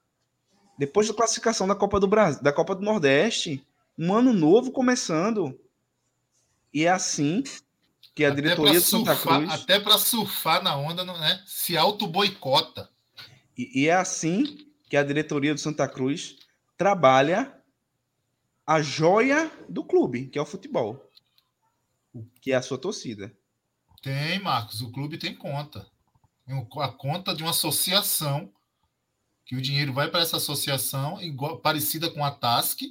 Depois da classificação da Copa do Brasil, da Copa do Nordeste, um ano novo começando. E é assim que a até diretoria do Santa Cruz até para surfar na onda, né? Se auto boicota. E, e é assim que a diretoria do Santa Cruz trabalha a joia do clube, que é o futebol, que é a sua torcida. Tem, Marcos. O clube tem conta. A conta de uma associação, que o dinheiro vai para essa associação, igual, parecida com a TASC,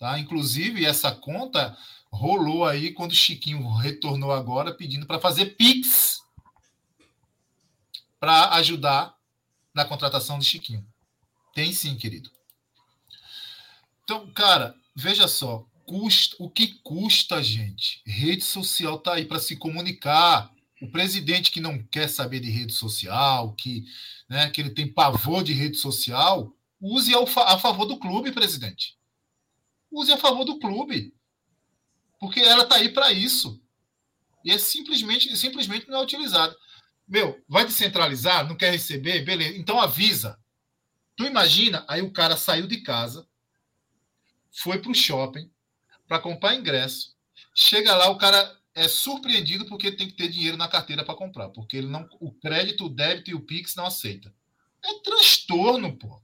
Tá? Inclusive, essa conta rolou aí quando o Chiquinho retornou agora pedindo para fazer Pix para ajudar na contratação de Chiquinho. Tem sim, querido. Então, cara, veja só, custa, o que custa, gente? Rede social tá aí para se comunicar. O presidente que não quer saber de rede social, que, né, que ele tem pavor de rede social, use a favor do clube, presidente. Use a favor do clube. Porque ela tá aí para isso. E é simplesmente, simplesmente não é utilizada. Meu, vai descentralizar, não quer receber, beleza. Então avisa. Tu imagina, aí o cara saiu de casa, foi para o shopping para comprar ingresso. Chega lá, o cara é surpreendido porque tem que ter dinheiro na carteira para comprar, porque ele não, o crédito, o débito e o Pix não aceita. É transtorno, pô.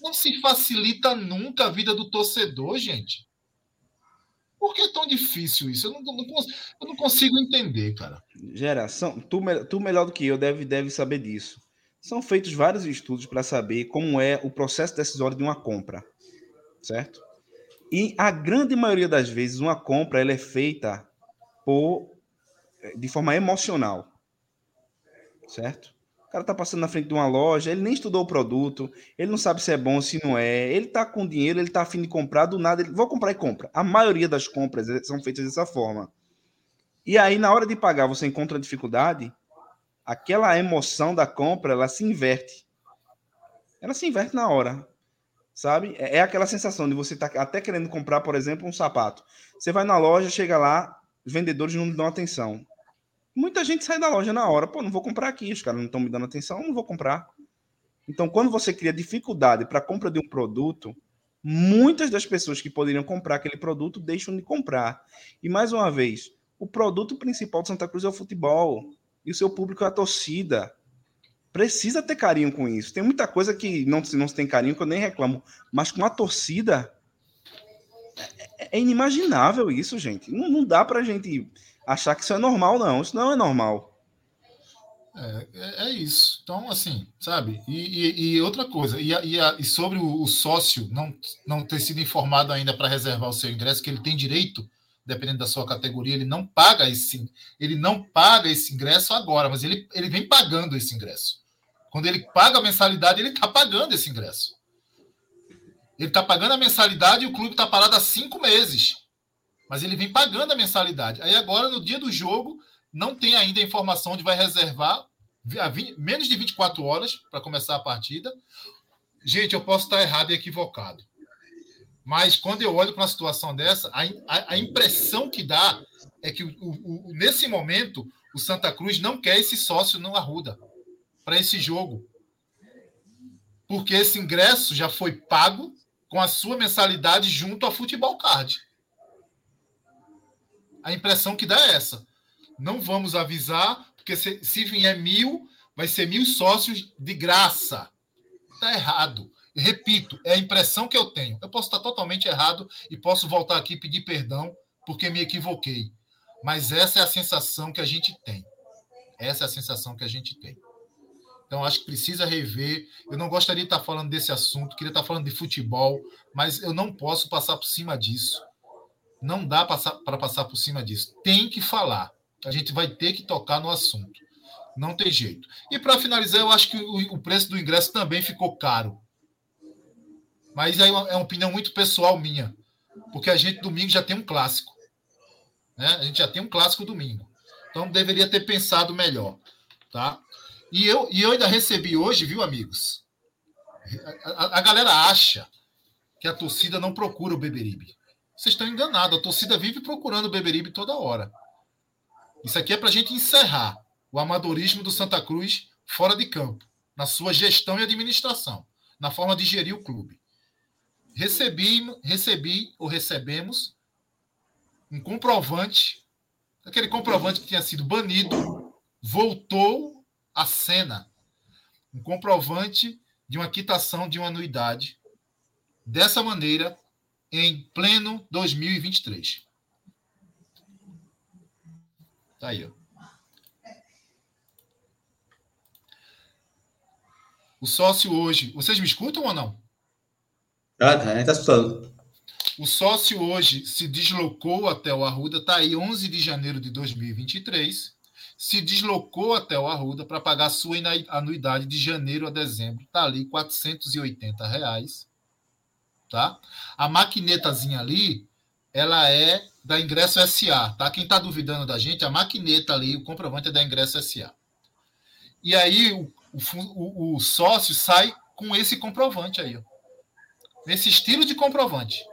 Não se facilita nunca a vida do torcedor, gente. Por que é tão difícil isso? Eu não, não, eu não consigo entender, cara. Geração, tu, tu melhor do que eu deve, deve saber disso. São feitos vários estudos para saber como é o processo decisório de uma compra, certo? E a grande maioria das vezes uma compra ela é feita por de forma emocional, certo? O cara tá passando na frente de uma loja, ele nem estudou o produto, ele não sabe se é bom, se não é. Ele tá com dinheiro, ele tá afim de comprar, do nada, ele vou comprar e compra. A maioria das compras são feitas dessa forma. E aí, na hora de pagar, você encontra dificuldade, aquela emoção da compra, ela se inverte. Ela se inverte na hora. Sabe? É, é aquela sensação de você estar tá até querendo comprar, por exemplo, um sapato. Você vai na loja, chega lá, os vendedores não dão atenção. Muita gente sai da loja na hora, pô, não vou comprar aqui, os caras não estão me dando atenção, não vou comprar. Então, quando você cria dificuldade para a compra de um produto, muitas das pessoas que poderiam comprar aquele produto deixam de comprar. E mais uma vez, o produto principal de Santa Cruz é o futebol. E o seu público é a torcida. Precisa ter carinho com isso. Tem muita coisa que não, não se tem carinho, que eu nem reclamo. Mas com a torcida, é, é inimaginável isso, gente. Não, não dá pra gente achar que isso é normal, não. Isso não é normal. É, é, é isso. Então, assim, sabe? E, e, e outra coisa, e, e, e sobre o, o, sócio não, não ter sido informado ainda para reservar o seu ingresso, que ele tem direito, dependendo da sua categoria, ele não paga esse, ele não paga esse ingresso agora, mas ele, ele vem pagando esse ingresso. Quando ele paga a mensalidade, ele está pagando esse ingresso. Ele está pagando a mensalidade e o clube está parado há cinco meses. Mas ele vem pagando a mensalidade. Aí agora, no dia do jogo, não tem ainda a informação de vai reservar 20, menos de 24 horas para começar a partida. Gente, eu posso estar errado e equivocado. Mas quando eu olho para uma situação dessa, a, a, a, impressão que dá é que o, o, o, nesse momento o Santa Cruz não quer esse sócio no Arruda para esse jogo. Porque esse ingresso já foi pago com a sua mensalidade junto ao Futebol Card a impressão que dá é essa. Não vamos avisar, porque se, se vier mil, vai ser mil sócios de graça. Está errado. Repito, é a impressão que eu tenho. Eu posso estar totalmente errado e posso voltar aqui e pedir perdão porque me equivoquei. Mas essa é a sensação que a gente tem. Essa é a sensação que a gente tem. Então, acho que precisa rever. Eu não gostaria de estar falando desse assunto, queria estar falando de futebol, mas eu não posso passar por cima disso. Não dá para passar por cima disso. Tem que falar. A gente vai ter que tocar no assunto. Não tem jeito. E para finalizar, eu acho que o, preço do ingresso também ficou caro. Mas aí é uma opinião muito pessoal minha. Porque a gente domingo já tem um clássico. Né? A gente já tem um clássico domingo. Então deveria ter pensado melhor. Tá? E eu, e eu ainda recebi hoje, viu, amigos? A, a, a galera acha que a torcida não procura o Beberibe. Vocês estão enganados. A torcida vive procurando o Beberibe toda hora. Isso aqui é para a gente encerrar o amadorismo do Santa Cruz fora de campo, na sua gestão e administração, na forma de gerir o clube. Recebi, recebi ou recebemos um comprovante, aquele comprovante que tinha sido banido, voltou à cena. Um comprovante de uma quitação de uma anuidade. Dessa maneira, em pleno 2023. Tá aí, ó. O sócio hoje. Vocês me escutam ou não? Ah, tá, está escutando. O sócio hoje se deslocou até o Arruda, está aí 11 de janeiro de 2023, se deslocou até o Arruda para pagar sua anuidade de janeiro a dezembro, está ali 480 reais, tá? A maquinetazinha ali, ela é da Ingresso SA, tá? Quem está duvidando da gente, a maquineta ali, o comprovante é da Ingresso SA. E aí o, o, o sócio sai com esse comprovante aí, ó. Esse estilo de comprovante.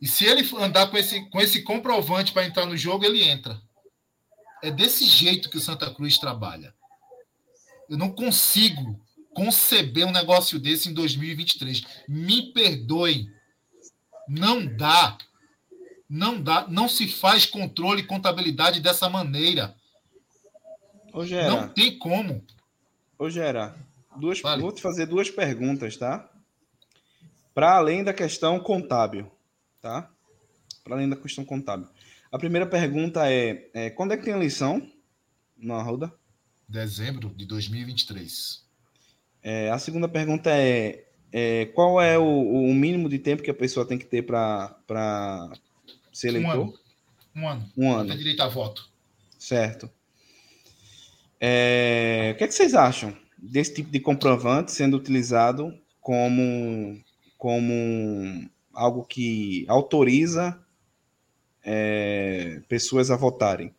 E se ele andar com esse, com esse comprovante para entrar no jogo, ele entra. É desse jeito que o Santa Cruz trabalha. Eu não consigo conceber um negócio desse em 2023. Me perdoem. Não dá. Não dá. Não se faz controle e contabilidade dessa maneira. Ô, Gera, não tem como. Ô, Gera, duas, vale. vou te fazer duas perguntas, tá? Para além da questão contábil tá? Para além da questão contábil. A primeira pergunta é, é quando é que tem eleição na Arruda? Dezembro de 2023. É, a segunda pergunta é, é qual é o, o, mínimo de tempo que a pessoa tem que ter para ser eleitor? Um ano. Um ano. Um ano. Tem direito a voto. Certo. É, o que, é que vocês acham desse tipo de comprovante sendo utilizado como, como algo que autoriza é, pessoas a votarem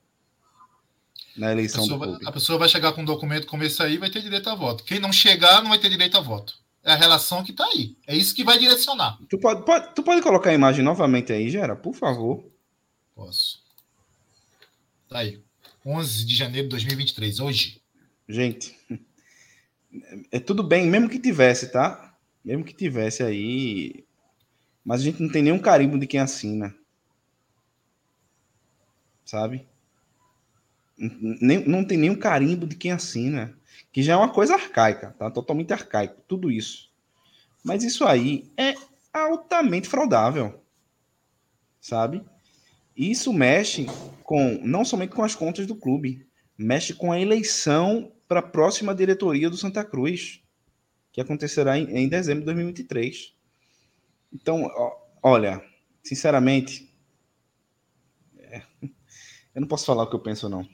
na eleição a do clube. Vai, a pessoa vai chegar com um documento como esse aí vai ter direito a voto. Quem não chegar não vai ter direito a voto. É a relação que está aí. É isso que vai direcionar. Tu pode, pode, tu pode colocar a imagem novamente aí, Gera, por favor. Posso. Tá aí. 11 de janeiro de 2023, hoje. Gente, é tudo bem, mesmo que tivesse, tá? Mesmo que tivesse aí, mas a gente não tem nenhum carimbo de quem assina. Sabe? Nem, não tem nenhum carimbo de quem assina. Que já é uma coisa arcaica, tá? Totalmente arcaico, tudo isso. Mas isso aí é altamente fraudável. Sabe? Isso mexe com não somente com as contas do clube, mexe com a eleição para a próxima diretoria do Santa Cruz, que acontecerá em, em dezembro de 2023. Então, olha, sinceramente, é, eu não posso falar o que eu penso, não.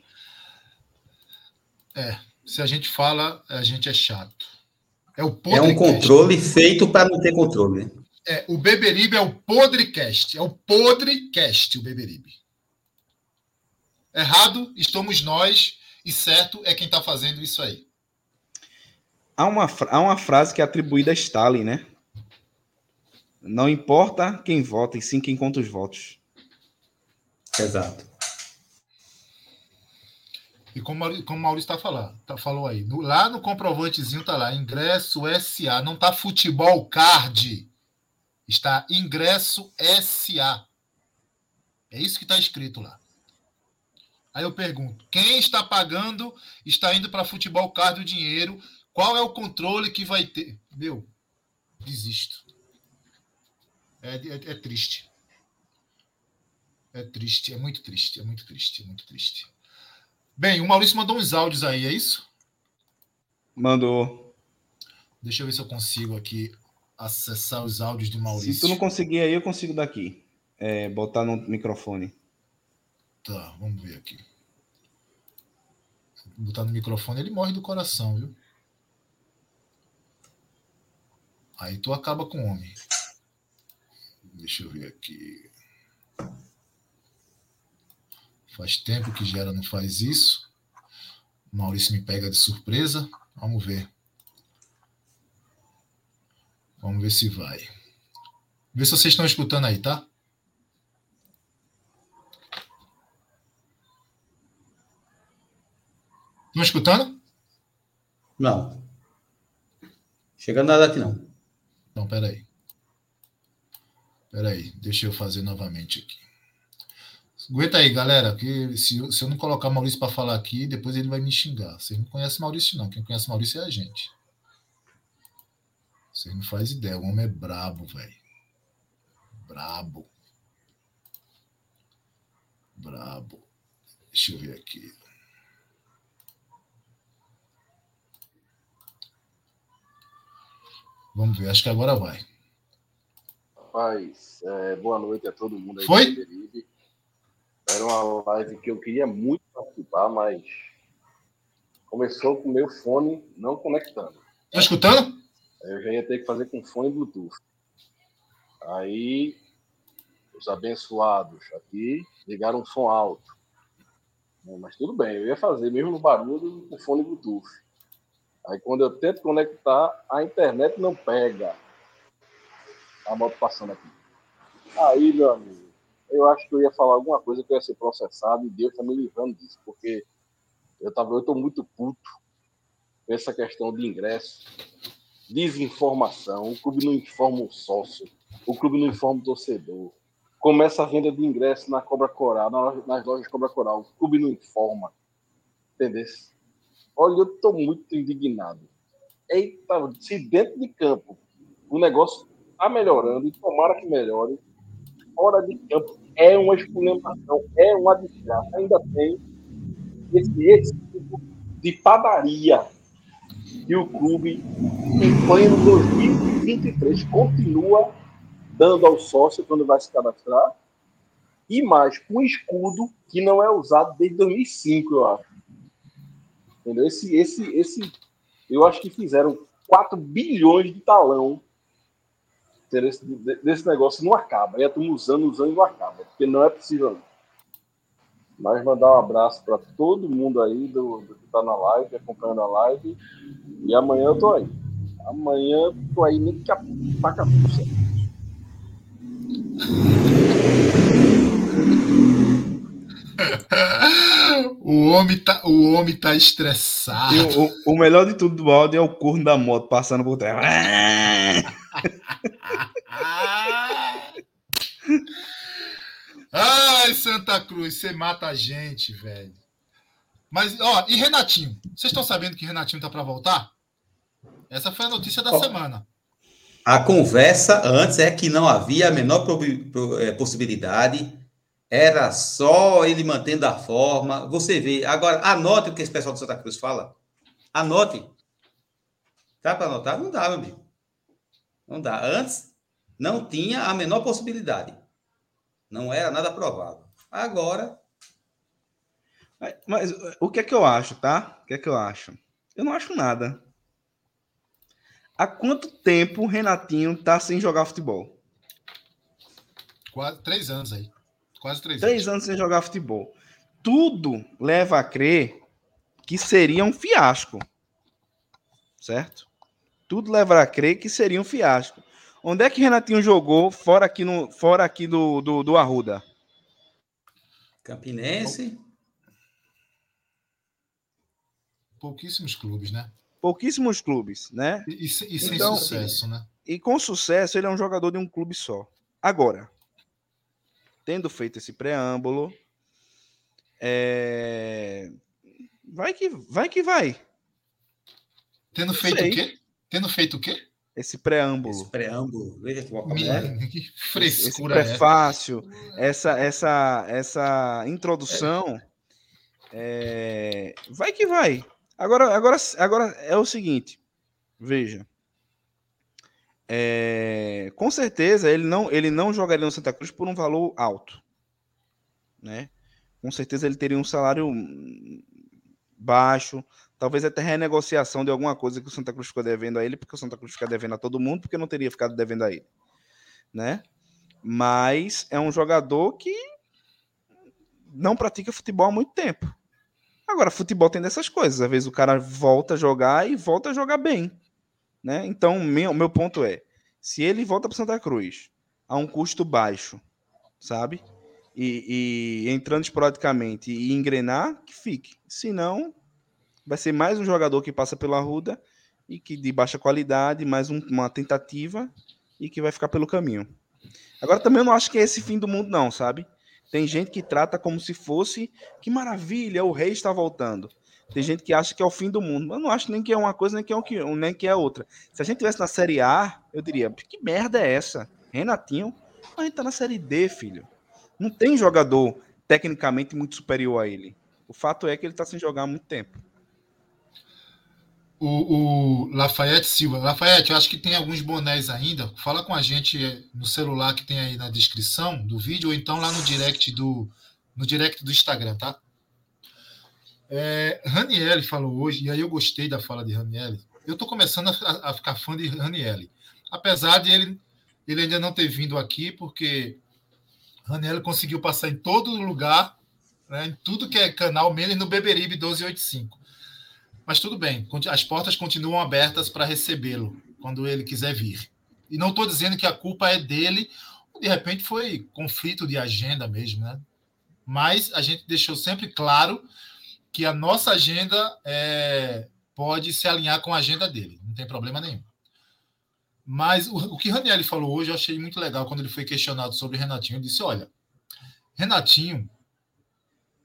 É, se a gente fala, a gente é chato. É, o é um controle feito para não ter controle. É, o Beberibe é o Podrecast. É o Podrecast, o Beberibe. Errado estamos nós e certo é quem está fazendo isso aí. Há uma, há uma frase que é atribuída a Stalin, né? Não importa quem vota, e sim quem conta os votos. Exato. E como, como o Maurício tá falando, tá, falou aí, no, lá no comprovantezinho tá lá, ingresso SA, não tá futebol card. Está ingresso SA. É isso que está escrito lá. Aí eu pergunto: quem está pagando está indo para futebol card o dinheiro? Qual é o controle que vai ter? Meu, desisto. É, é, é, triste. É triste, é muito triste, é muito triste, é muito triste. Bem, o Maurício mandou uns áudios aí, é isso? Mandou. Deixa eu ver se eu consigo aqui acessar os áudios do Maurício. Se tu não conseguir aí, eu consigo daqui. É, botar no microfone. Tá, vamos ver aqui. Botar no microfone, ele morre do coração, viu? Aí tu acaba com o homem. Deixa eu ver aqui. Faz tempo que Gera não faz isso. O Maurício me pega de surpresa. Vamos ver. Vamos ver se vai. Vê se vocês estão escutando aí, tá? Estão escutando? Não. Chegando nada aqui, não. Então, peraí. Espera aí, deixa eu fazer novamente aqui. Aguenta aí, galera, que se, se eu não colocar Maurício para falar aqui, depois ele vai me xingar. Vocês não conhecem Maurício, não. Quem conhece Maurício é a gente. Vocês não fazem ideia. O homem é brabo, velho. Brabo. Brabo. Deixa eu ver aqui. Vamos ver, acho que agora vai. Rapaz, é, boa noite a todo mundo aí. Foi? Era uma live que eu queria muito participar, mas começou com o meu fone não conectando. Tá escutando? Eu já ia ter que fazer com fone Bluetooth. Aí, os abençoados aqui ligaram um som alto. Mas tudo bem, eu ia fazer mesmo no barulho com fone Bluetooth. Aí quando eu tento conectar, a internet não pega. A moto passando aqui. Aí, meu amigo, eu acho que eu ia falar alguma coisa que eu ia ser processado e Deus tá me livrando disso, porque eu, tava, eu tô muito puto com essa questão de ingresso, desinformação, o clube não informa o sócio, o clube não informa o torcedor. Começa a venda de ingresso na Cobra Coral, nas lojas Cobra Coral, o clube não informa. Entendeu? Olha, eu tô muito indignado. Eita, se dentro de campo o negócio tá melhorando, e tomara que melhore, fora de campo é uma experimentação, é uma desgraça. Ainda tem esse, esse tipo de padaria que o clube, em pleno 2023, continua dando ao sócio quando vai se cadastrar, e mais um escudo que não é usado desde 2005, eu acho. Entendeu? Esse, esse, esse, eu acho que fizeram 4 bilhões de talão desse, desse negócio não acaba. E a turma usando, usando e não acaba. Porque não é possível. Mas mandar um abraço para todo mundo aí do, do que está na live, acompanhando a live. E amanhã eu tô aí. Amanhã eu tô aí nem que a paca o homem tá, o homem tá estressado. O, o, melhor de tudo do áudio é o corno da moto passando por trás. Ai, Santa Cruz, você mata a gente, velho. Mas, ó, e Renatinho? Vocês estão sabendo que Renatinho tá para voltar? Essa foi a notícia da semana. A conversa antes é que não havia a menor é, possibilidade, era só ele mantendo a forma. Você vê. Agora, anote o que esse pessoal do Santa Cruz fala. Anote. Tá para anotar? Não dá, meu amigo. Não dá. Antes, não tinha a menor possibilidade. Não era nada provável. Agora. Mas o que é que eu acho, tá? O que é que eu acho? Eu não acho nada. Há quanto tempo o Renatinho tá sem jogar futebol? Quase três anos aí. Quase três, três anos. anos sem jogar futebol. Tudo leva a crer que seria um fiasco. Certo? Tudo leva a crer que seria um fiasco. Onde é que Renatinho jogou fora aqui, no, fora aqui do, do, do Arruda? Campinense. Pouquíssimos clubes, né? pouquíssimos clubes, né? E, e, e sem então, sucesso, né? E com sucesso, ele é um jogador de um clube só. Agora, tendo feito esse preâmbulo, é... vai que vai que vai. Tendo feito o quê? Tendo feito o quê? Esse preâmbulo. Esse preâmbulo, veja que é. Que frescura esse prefácio, é. essa essa essa introdução, é. É... vai que vai. Agora, agora, agora é o seguinte, veja. É, com certeza ele não, ele não jogaria no Santa Cruz por um valor alto, né? Com certeza ele teria um salário baixo, talvez até renegociação de alguma coisa que o Santa Cruz ficou devendo a ele, porque o Santa Cruz fica devendo a todo mundo, porque não teria ficado devendo a ele, né? Mas é um jogador que não pratica futebol há muito tempo. Agora, futebol tem dessas coisas. Às vezes o cara volta a jogar e volta a jogar bem. Né? Então, meu, meu ponto é: se ele volta para Santa Cruz a um custo baixo, sabe? E, e, entrando esporadicamente e engrenar, que fique. Se não, vai ser mais um jogador que passa pela Ruda e que de baixa qualidade, mais um, uma tentativa e que vai ficar pelo caminho. Agora também eu não acho que é esse fim do mundo, não, sabe? Tem gente que trata como se fosse que maravilha, o rei está voltando. Tem gente que acha que é o fim do mundo. Eu não acho nem que é uma coisa, nem que é, um, nem que é outra. Se a gente tivesse na Série A, eu diria, que merda é essa? Renatinho, a gente tá na Série D, filho. Não tem jogador tecnicamente muito superior a ele. O fato é que ele tá sem jogar há muito tempo. O, o Lafayette Silva. Lafayette, eu acho que tem alguns bonés ainda. Fala com a gente no celular que tem aí na descrição do vídeo, ou então lá no direct do, no direct do Instagram, tá? É, Ranielli falou hoje, e aí eu gostei da fala de Ranielli. Eu estou começando a, a, ficar fã de Ranielli. Apesar de ele, ele ainda não ter vindo aqui, porque Ranielli conseguiu passar em todo lugar, né, em tudo que é canal, menos no Beberibe 1285. Mas tudo bem, as portas continuam abertas para recebê-lo quando ele quiser vir. E não estou dizendo que a culpa é dele, de repente foi conflito de agenda mesmo, né? Mas a gente deixou sempre claro que a nossa agenda é, pode se alinhar com a agenda dele, não tem problema nenhum. Mas o, o que Raniel falou hoje eu achei muito legal quando ele foi questionado sobre Renatinho. Ele disse: olha, Renatinho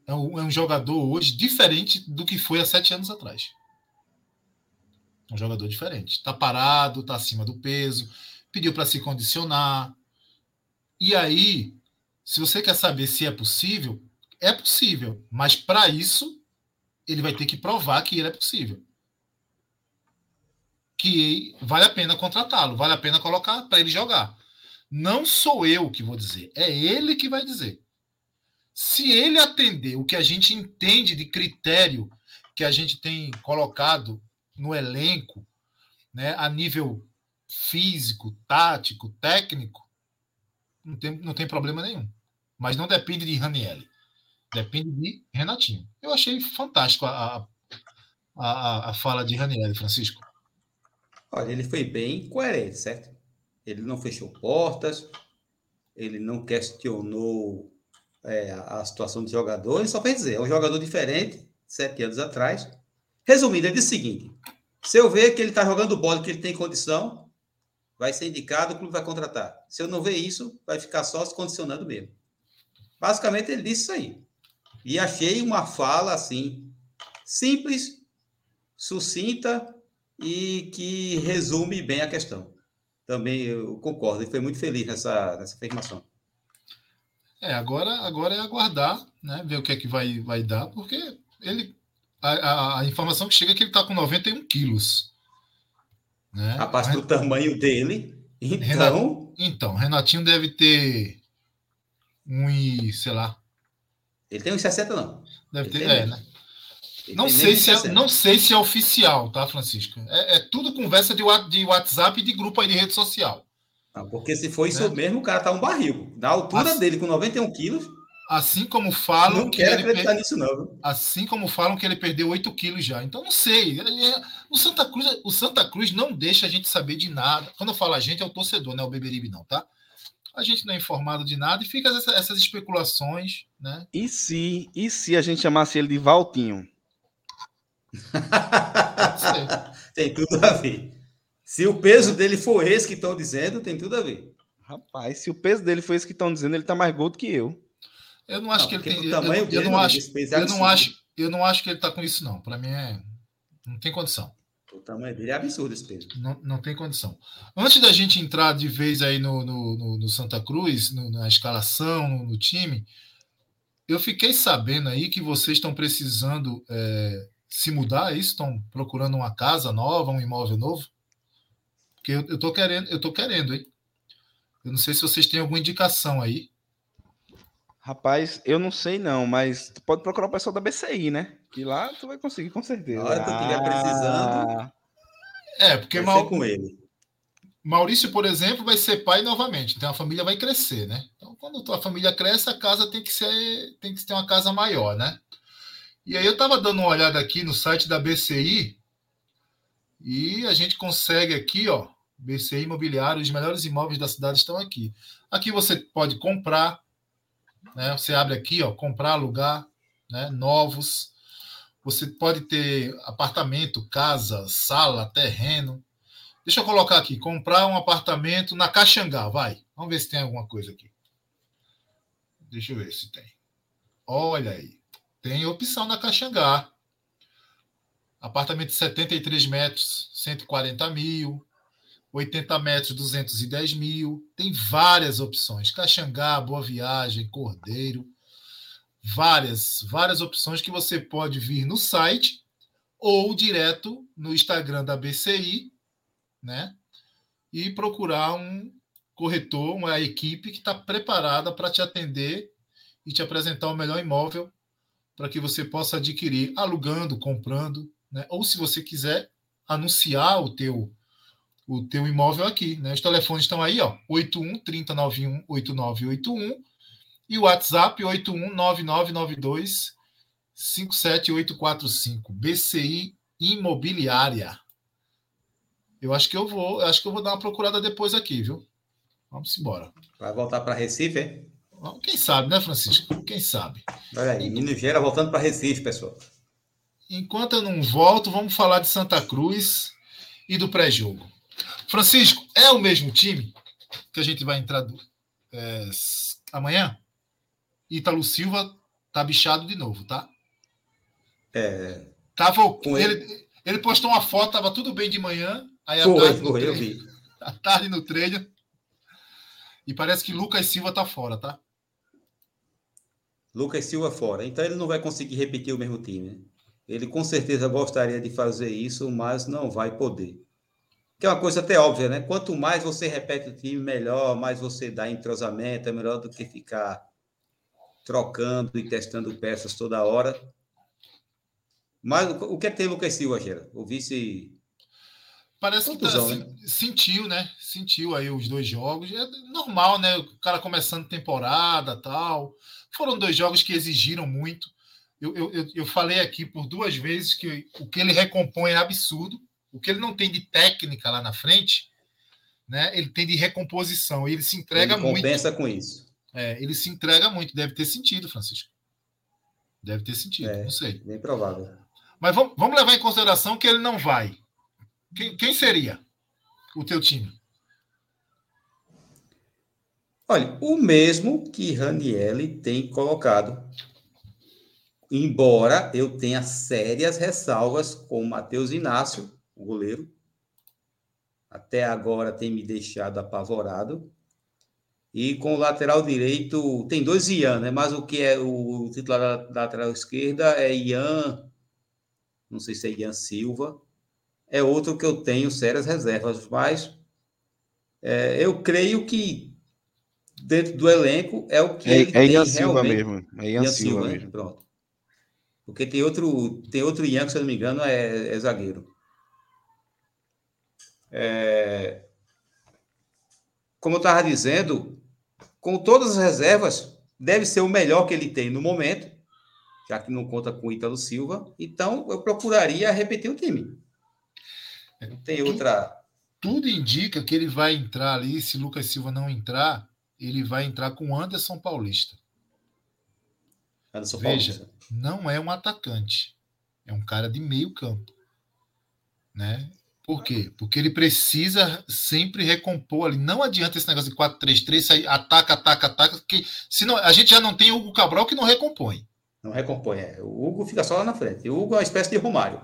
é um, é um, jogador hoje diferente do que foi há sete anos atrás. Um jogador diferente. Está parado, está acima do peso, pediu para se condicionar. E aí, se você quer saber se é possível, é possível. Mas para isso, ele vai ter que provar que ele é possível. Que vale a pena contratá-lo, vale a pena colocar para ele jogar. Não sou eu que vou dizer, é ele que vai dizer. Se ele atender o que a gente entende de critério que a gente tem colocado no elenco, né, a nível físico, tático, técnico, não tem, não tem problema nenhum. Mas não depende de Ranielli. Depende de Renatinho. Eu achei fantástico a, a, a fala de Ranielli, Francisco. Olha, ele foi bem coerente, certo? Ele não fechou portas, ele não questionou é, a situação do jogador, ele só fez dizer, é um jogador diferente, sete anos atrás. Resumindo, ele disse o seguinte: se eu ver que ele está jogando bola, que ele tem condição, vai ser indicado, o clube vai contratar. Se eu não ver isso, vai ficar só se condicionando mesmo. Basicamente, ele disse isso aí. E achei uma fala assim, simples, sucinta e que resume bem a questão. Também eu concordo, e foi muito feliz nessa, nessa afirmação. É, agora, agora é aguardar, né? Ver o que é que vai, vai dar, porque ele. A, a, a informação que chega é que ele está com 91 quilos. Né? Rapaz, do tamanho dele. Então. Renato, então, Renatinho deve ter um, sei lá. Ele tem uns 60, não. Deve ter, é, né? Não sei, se é, não sei se é oficial, tá, Francisco? É, é tudo conversa de, de WhatsApp e de grupo aí de rede social. Não, porque se for isso é. mesmo, o cara tá um barril. Da altura assim, dele, com 91 quilos. Assim como falam. Não quero acreditar per... nisso, não. Assim como falam que ele perdeu 8 quilos já. Então, não sei. É... O, Santa Cruz, o Santa Cruz não deixa a gente saber de nada. Quando eu falo a gente, é o torcedor, não é o Beberibe, não, tá? A gente não é informado de nada e fica essa, essas especulações, né? E se, e se a gente chamasse ele de Valtinho? Tem tudo a ver. Se o peso dele for esse que estão dizendo, tem tudo a ver. Rapaz, se o peso dele for esse que estão dizendo, ele tá mais gordo que eu. Eu não acho não, que ele tem. Eu, eu, eu, não acho. É eu não acho. Eu não acho que ele tá com isso não. Para mim é. Não tem condição. O tamanho dele é absurdo esse peso. Não, não tem condição. Antes da gente entrar de vez aí no, no, no, no Santa Cruz, no, na escalação, no, no, time, eu fiquei sabendo aí que vocês estão precisando é, se mudar, é isso? Estão procurando uma casa nova, um imóvel novo? Porque eu, eu tô querendo, eu tô querendo, hein? Eu não sei se vocês têm alguma indicação aí. Rapaz, eu não sei não, mas tu pode procurar o pessoal da BCI, né? Que lá tu vai conseguir com certeza. Que eu estiver precisando. É, porque Mau... com ele. Maurício, por exemplo, vai ser pai novamente, então a família vai crescer, né? Então, quando a família cresce, a casa tem que ser, tem que ter uma casa maior, né? E aí eu estava dando uma olhada aqui no site da BCI e a gente consegue aqui, ó, BC Imobiliário, os melhores imóveis da cidade estão aqui. Aqui você pode comprar, né? Você abre aqui, ó, comprar, alugar, né? Novos. Você pode ter apartamento, casa, sala, terreno. Deixa eu colocar aqui, comprar um apartamento na Caxangá, vai. Vamos ver se tem alguma coisa aqui. Deixa eu ver se tem. Olha aí. Tem opção na Caxangá. Apartamento de 73 metros, 140 mil. 80 metros, 210 mil. Tem várias opções. Caxangá, Boa Viagem, Cordeiro. Várias, várias opções que você pode vir no site ou direto no Instagram da BCI, né? E procurar um corretor, uma equipe que está preparada para te atender e te apresentar o melhor imóvel para que você possa adquirir alugando, comprando, né? Ou se você quiser anunciar o teu o teu imóvel aqui, né? Os telefones estão aí, ó, 81 3091 8981 e o WhatsApp 81 9992 57845 BCI Imobiliária. Eu acho que eu vou, acho que eu vou dar uma procurada depois aqui, viu? Vamos embora. Vai voltar para Recife, é? Quem sabe, né, Francisco? Quem sabe? Olha aí, Minas Gerais voltando para Recife, pessoal. Enquanto eu não volto, vamos falar de Santa Cruz e do pré-jogo. Francisco, é o mesmo time que a gente vai entrar é, amanhã? Ítalo Silva tá bichado de novo, tá? É. Tava, ele, ele postou uma foto, tava tudo bem de manhã. Aí foi, tarde foi, treino, eu vi. À tarde no treino. E parece que Lucas Silva tá fora, tá? Lucas Silva fora. Então ele não vai conseguir repetir o mesmo time. Né? Ele com certeza gostaria de fazer isso, mas não vai poder. Que é uma coisa até óbvia, né? Quanto mais você repete o time, melhor, mais você dá entrosamento, é melhor do que ficar trocando e testando peças toda hora. Mas o que é que tem Lucas Silva, Gera? O vice. Parece que tá, né? sentiu, né? Sentiu aí os dois jogos. É normal, né? O cara começando temporada tal. Foram dois jogos que exigiram muito. Eu, eu, eu falei aqui por duas vezes que o que ele recompõe é absurdo. O que ele não tem de técnica lá na frente, né? Ele tem de recomposição. E ele se entrega ele muito. Compensa com isso. É, ele se entrega muito. Deve ter sentido, Francisco. Deve ter sentido. É, não sei. Bem provável. Mas vamos, vamos levar em consideração que ele não vai. Quem, quem seria o teu time? Olha, o mesmo que Ranielli tem colocado. Embora eu tenha sérias ressalvas com o Matheus Inácio, o goleiro. Até agora tem me deixado apavorado. E com o lateral direito, tem dois Ian, né? Mas o que é o titular da lateral esquerda é Ian, não sei se é Ian Silva. É outro que eu tenho sérias reservas, mas é, eu creio que dentro do elenco é o que é, ele é Ian Silva mesmo. É Ian, Ian Silva, Silva né? mesmo. Pronto. Porque tem outro, tem outro Ian que, se eu não me engano, é, é zagueiro. É... Como eu estava dizendo, com todas as reservas, deve ser o melhor que ele tem no momento, já que não conta com o Ítalo Silva. Então, eu procuraria repetir o time. Não tem outra. Tudo indica que ele vai entrar ali. Se Lucas Silva não entrar, ele vai entrar com Anderson Paulista. Anderson Veja, Paulista. não é um atacante, é um cara de meio campo, né? Por quê? Porque ele precisa sempre recompor ali. Não adianta esse negócio de 4-3-3, sair, ataca, ataca, ataca, porque senão a gente já não tem o Hugo Cabral que não recompõe. Não recompõe, é. O Hugo fica só lá na frente. O Hugo é uma espécie de Romário.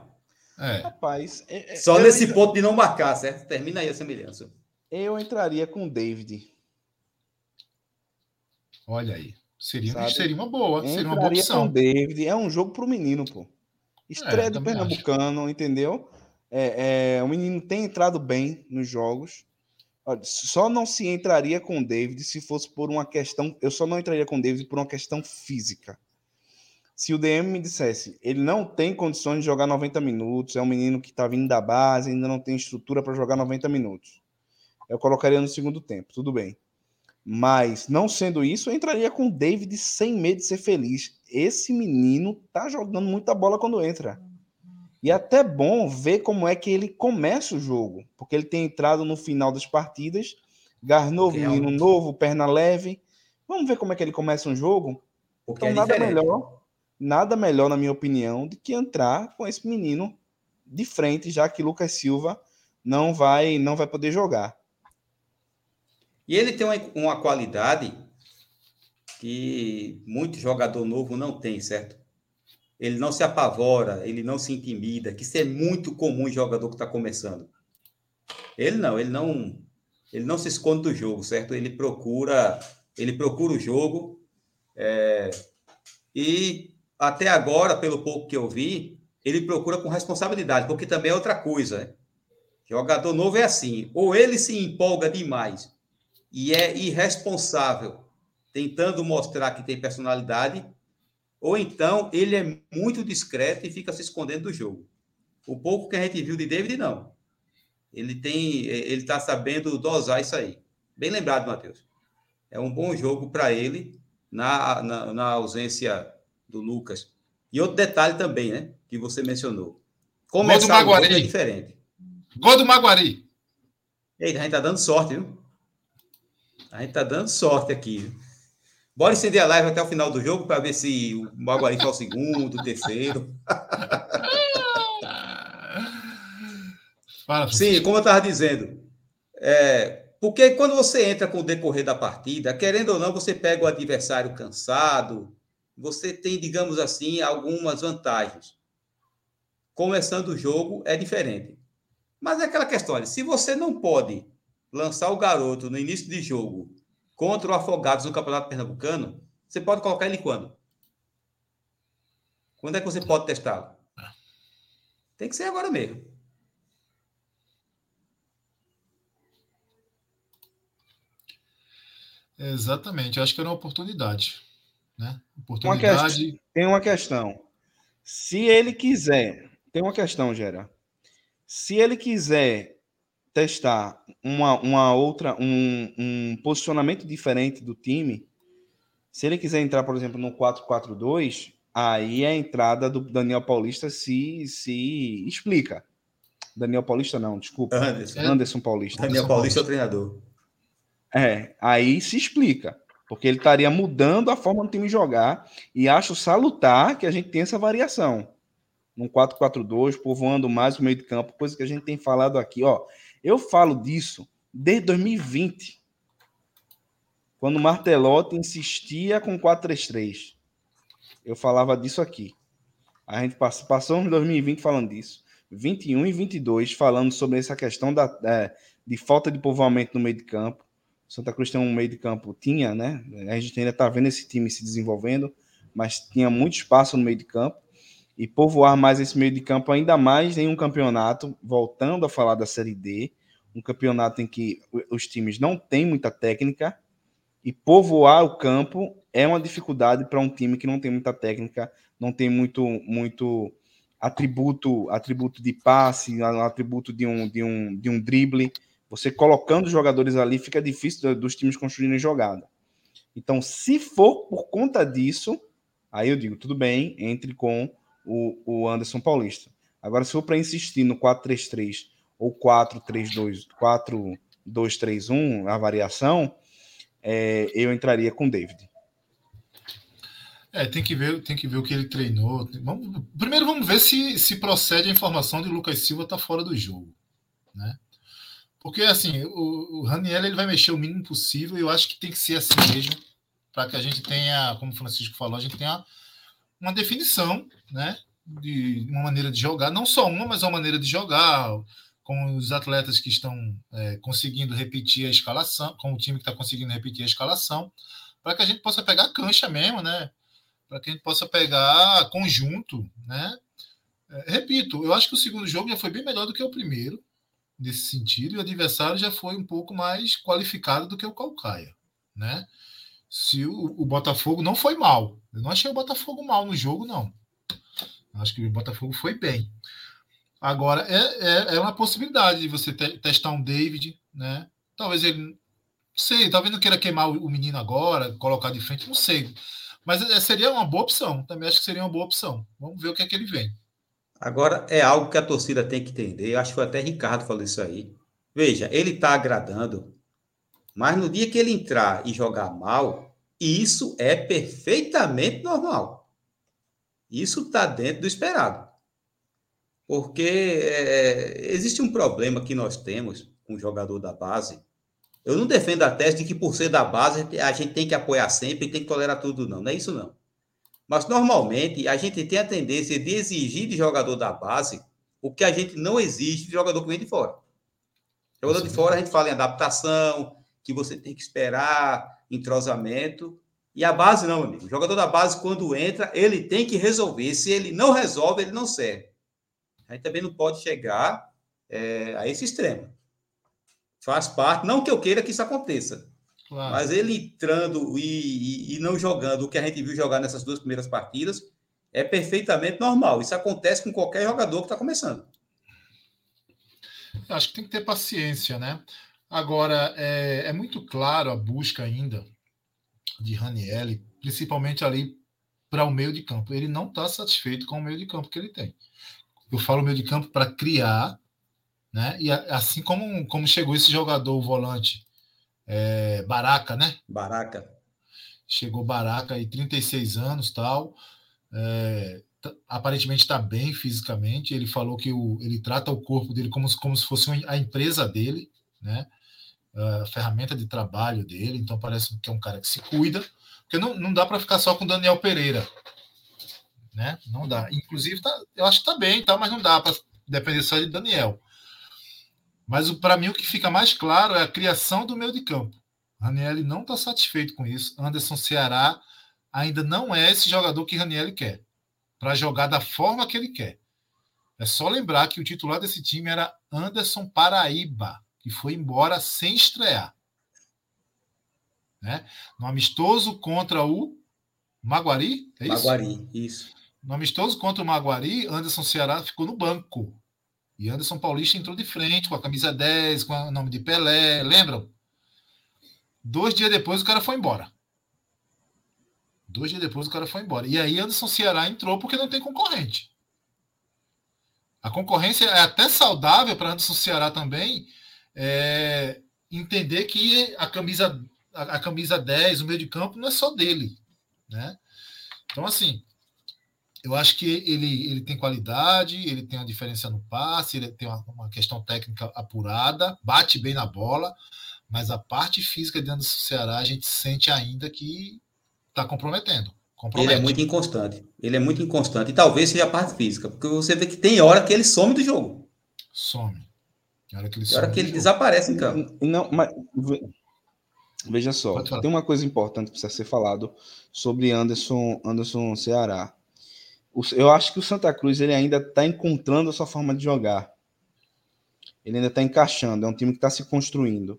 É. Rapaz, é, é, só nesse entra... ponto de não marcar, certo? Termina aí a semelhança. Eu entraria com o David. Olha aí. Seria, seria uma boa. Entraria seria uma boa opção. com o David. É um jogo pro menino, pô. Estreia é, do Pernambucano, acho. entendeu? É, é, o menino tem entrado bem nos jogos. Só não se entraria com o David se fosse por uma questão. Eu só não entraria com o David por uma questão física. Se o DM me dissesse, ele não tem condições de jogar 90 minutos, é um menino que está vindo da base, ainda não tem estrutura para jogar 90 minutos. Eu colocaria no segundo tempo, tudo bem. Mas, não sendo isso, eu entraria com o David sem medo de ser feliz. Esse menino tá jogando muita bola quando entra. E é até bom ver como é que ele começa o jogo, porque ele tem entrado no final das partidas, Garnovo, é um... novo, perna leve. Vamos ver como é que ele começa um jogo? Porque então, é nada melhor, nada melhor, na minha opinião, do que entrar com esse menino de frente, já que Lucas Silva não vai, não vai poder jogar. E ele tem uma, uma qualidade que muito jogador novo não tem, certo? Ele não se apavora, ele não se intimida, que isso é muito comum em jogador que está começando. Ele não, ele não, ele não se esconde do jogo, certo? Ele procura, ele procura o jogo é, e até agora, pelo pouco que eu vi, ele procura com responsabilidade, porque também é outra coisa. Né? Jogador novo é assim, ou ele se empolga demais e é irresponsável, tentando mostrar que tem personalidade, ou então ele é muito discreto e fica se escondendo do jogo. O pouco que a gente viu de David, não. Ele tem, ele está sabendo dosar isso aí. Bem lembrado, Matheus. É um bom jogo para ele na, na, na, ausência do Lucas. E outro detalhe também, né? Que você mencionou. Começar Gol do Maguari. é diferente. Gol do Maguari. Eita, a gente tá dando sorte, viu? A gente tá dando sorte aqui. Bora estender a live até o final do jogo para ver se o Maguari foi o segundo, o terceiro. Fala, Sim, como eu estava dizendo, é, porque quando você entra com o decorrer da partida, querendo ou não, você pega o adversário cansado, você tem, digamos assim, algumas vantagens. Começando o jogo é diferente. Mas é aquela questão, olha, se você não pode lançar o garoto no início de jogo contra o Afogados no Campeonato Pernambucano, você pode colocar ele quando? Quando é que você pode testá-lo? Tem que ser agora mesmo. Exatamente, acho que era uma oportunidade. Né? Oportunidade. Uma questão, tem uma questão. Se ele quiser, tem uma questão, Gera. Se ele quiser testar uma, uma outra, um, um posicionamento diferente do time, se ele quiser entrar, por exemplo, no 4-4-2, aí a entrada do Daniel Paulista se, se explica. Daniel Paulista não, desculpa. Anderson, Anderson Paulista. Daniel Paulista é o treinador. É, aí se explica. Porque ele estaria mudando a forma do time jogar. E acho salutar que a gente tenha essa variação. Num 4-4-2, povoando mais o meio de campo, coisa que a gente tem falado aqui. Ó, eu falo disso desde 2020, quando Martelotti insistia com 4-3-3. Eu falava disso aqui. A gente passou, passou em 2020 falando disso. 21 e 22 falando sobre essa questão da, é, de falta de povoamento no meio de campo. Santa Cruz tem um meio de campo, tinha, né? A gente ainda está vendo esse time se desenvolvendo, mas tinha muito espaço no meio de campo. E povoar mais esse meio de campo, ainda mais em um campeonato, voltando a falar da Série D, um campeonato em que os times não têm muita técnica e povoar o campo é uma dificuldade para um time que não tem muita técnica, não tem muito muito atributo atributo de passe, atributo de um, de um, de um drible. Você colocando jogadores ali fica difícil dos times construírem jogada. Então, se for por conta disso, aí eu digo, tudo bem, entre com o, o Anderson Paulista. Agora, se for para insistir no 4-3-3 ou 4-3-2, 4-2-3-1, a variação, é, eu entraria com David. É, tem que ver, tem que ver o que ele treinou. Vamos, primeiro vamos ver se, se procede a informação de Lucas Silva tá fora do jogo, né? Porque assim, o, o Raniel ele vai mexer o mínimo possível e eu acho que tem que ser assim mesmo, para que a gente tenha, como o Francisco falou, a gente tenha uma definição, né, de uma maneira de jogar, não só uma, mas uma maneira de jogar, com os atletas que estão é, conseguindo repetir a escalação, com o time que está conseguindo repetir a escalação, para que a gente possa pegar cancha mesmo, né? Para que a gente possa pegar conjunto, né? É, repito, eu acho que o segundo jogo já foi bem melhor do que o primeiro, nesse sentido, e o adversário já foi um pouco mais qualificado do que o Calcaia, né? Se o, o Botafogo não foi mal, eu não achei o Botafogo mal no jogo, não. Eu acho que o Botafogo foi bem. Agora, é, é, é uma possibilidade de você te, testar um David, né? Talvez ele. Sei, talvez não queira queimar o, o menino agora, colocar de frente, não sei. Mas é, seria uma boa opção. Também acho que seria uma boa opção. Vamos ver o que é que ele vem. Agora, é algo que a torcida tem que entender. Eu acho que até Ricardo falou isso aí. Veja, ele está agradando, mas no dia que ele entrar e jogar mal, isso é perfeitamente normal. Isso está dentro do esperado. Porque é, existe um problema que nós temos com o jogador da base. Eu não defendo a tese de que por ser da base a gente tem que apoiar sempre e tem que tolerar tudo, não. Não é isso, não. Mas normalmente a gente tem a tendência de exigir de jogador da base o que a gente não exige de jogador que vem de fora. Jogador de fora a gente fala em adaptação, que você tem que esperar, entrosamento. E a base não, amigo. O jogador da base, quando entra, ele tem que resolver. Se ele não resolve, ele não serve. A gente também não pode chegar é, a esse extremo. Faz parte, não que eu queira que isso aconteça, claro. mas ele entrando e, e, e não jogando o que a gente viu jogar nessas duas primeiras partidas é perfeitamente normal. Isso acontece com qualquer jogador que está começando. Acho que tem que ter paciência, né? Agora, é, é muito claro a busca ainda de Ranielli, principalmente ali para o meio de campo. Ele não está satisfeito com o meio de campo que ele tem. Eu falo meio de campo para criar, né? E assim como, como chegou esse jogador, o volante, é, Baraca, né? Baraca. Chegou Baraca aí, 36 anos tal. É, aparentemente está bem fisicamente. Ele falou que o, ele trata o corpo dele como, como se fosse a empresa dele, né? A ferramenta de trabalho dele. Então parece que é um cara que se cuida, porque não, não dá para ficar só com Daniel Pereira, né? Não dá. Inclusive, tá, eu acho que está bem, tá, mas não dá para depender só de Daniel. Mas para mim o que fica mais claro é a criação do meio de campo. Raniel não está satisfeito com isso. Anderson Ceará ainda não é esse jogador que Raniel quer para jogar da forma que ele quer. É só lembrar que o titular desse time era Anderson Paraíba, que foi embora sem estrear. Né? No amistoso contra o Maguari, é isso? Maguari, isso. No amistoso contra o Maguari, Anderson Ceará ficou no banco. E Anderson Paulista entrou de frente com a camisa 10, com o nome de Pelé, lembram? Dois dias depois o cara foi embora. Dois dias depois o cara foi embora. E aí Anderson Ceará entrou porque não tem concorrente. A concorrência é até saudável para Anderson Ceará também é, entender que a camisa, a, a, camisa 10, o meio de campo, não é só dele. Né? Então, assim, eu acho que ele, ele tem qualidade, ele tem uma diferença no passe, ele tem uma, uma questão técnica apurada, bate bem na bola, mas a parte física de Anderson Ceará a gente sente ainda que está comprometendo. Compromete. Ele é muito inconstante. Ele é muito inconstante. E talvez seja a parte física, porque você vê que tem hora que ele some do jogo. Some. Tem hora que ele, hora que ele desaparece em campo. Não, mas veja só, tem uma coisa importante que precisa ser falado sobre Anderson, Anderson Ceará. Eu acho que o Santa Cruz ele ainda está encontrando a sua forma de jogar. Ele ainda está encaixando. É um time que está se construindo.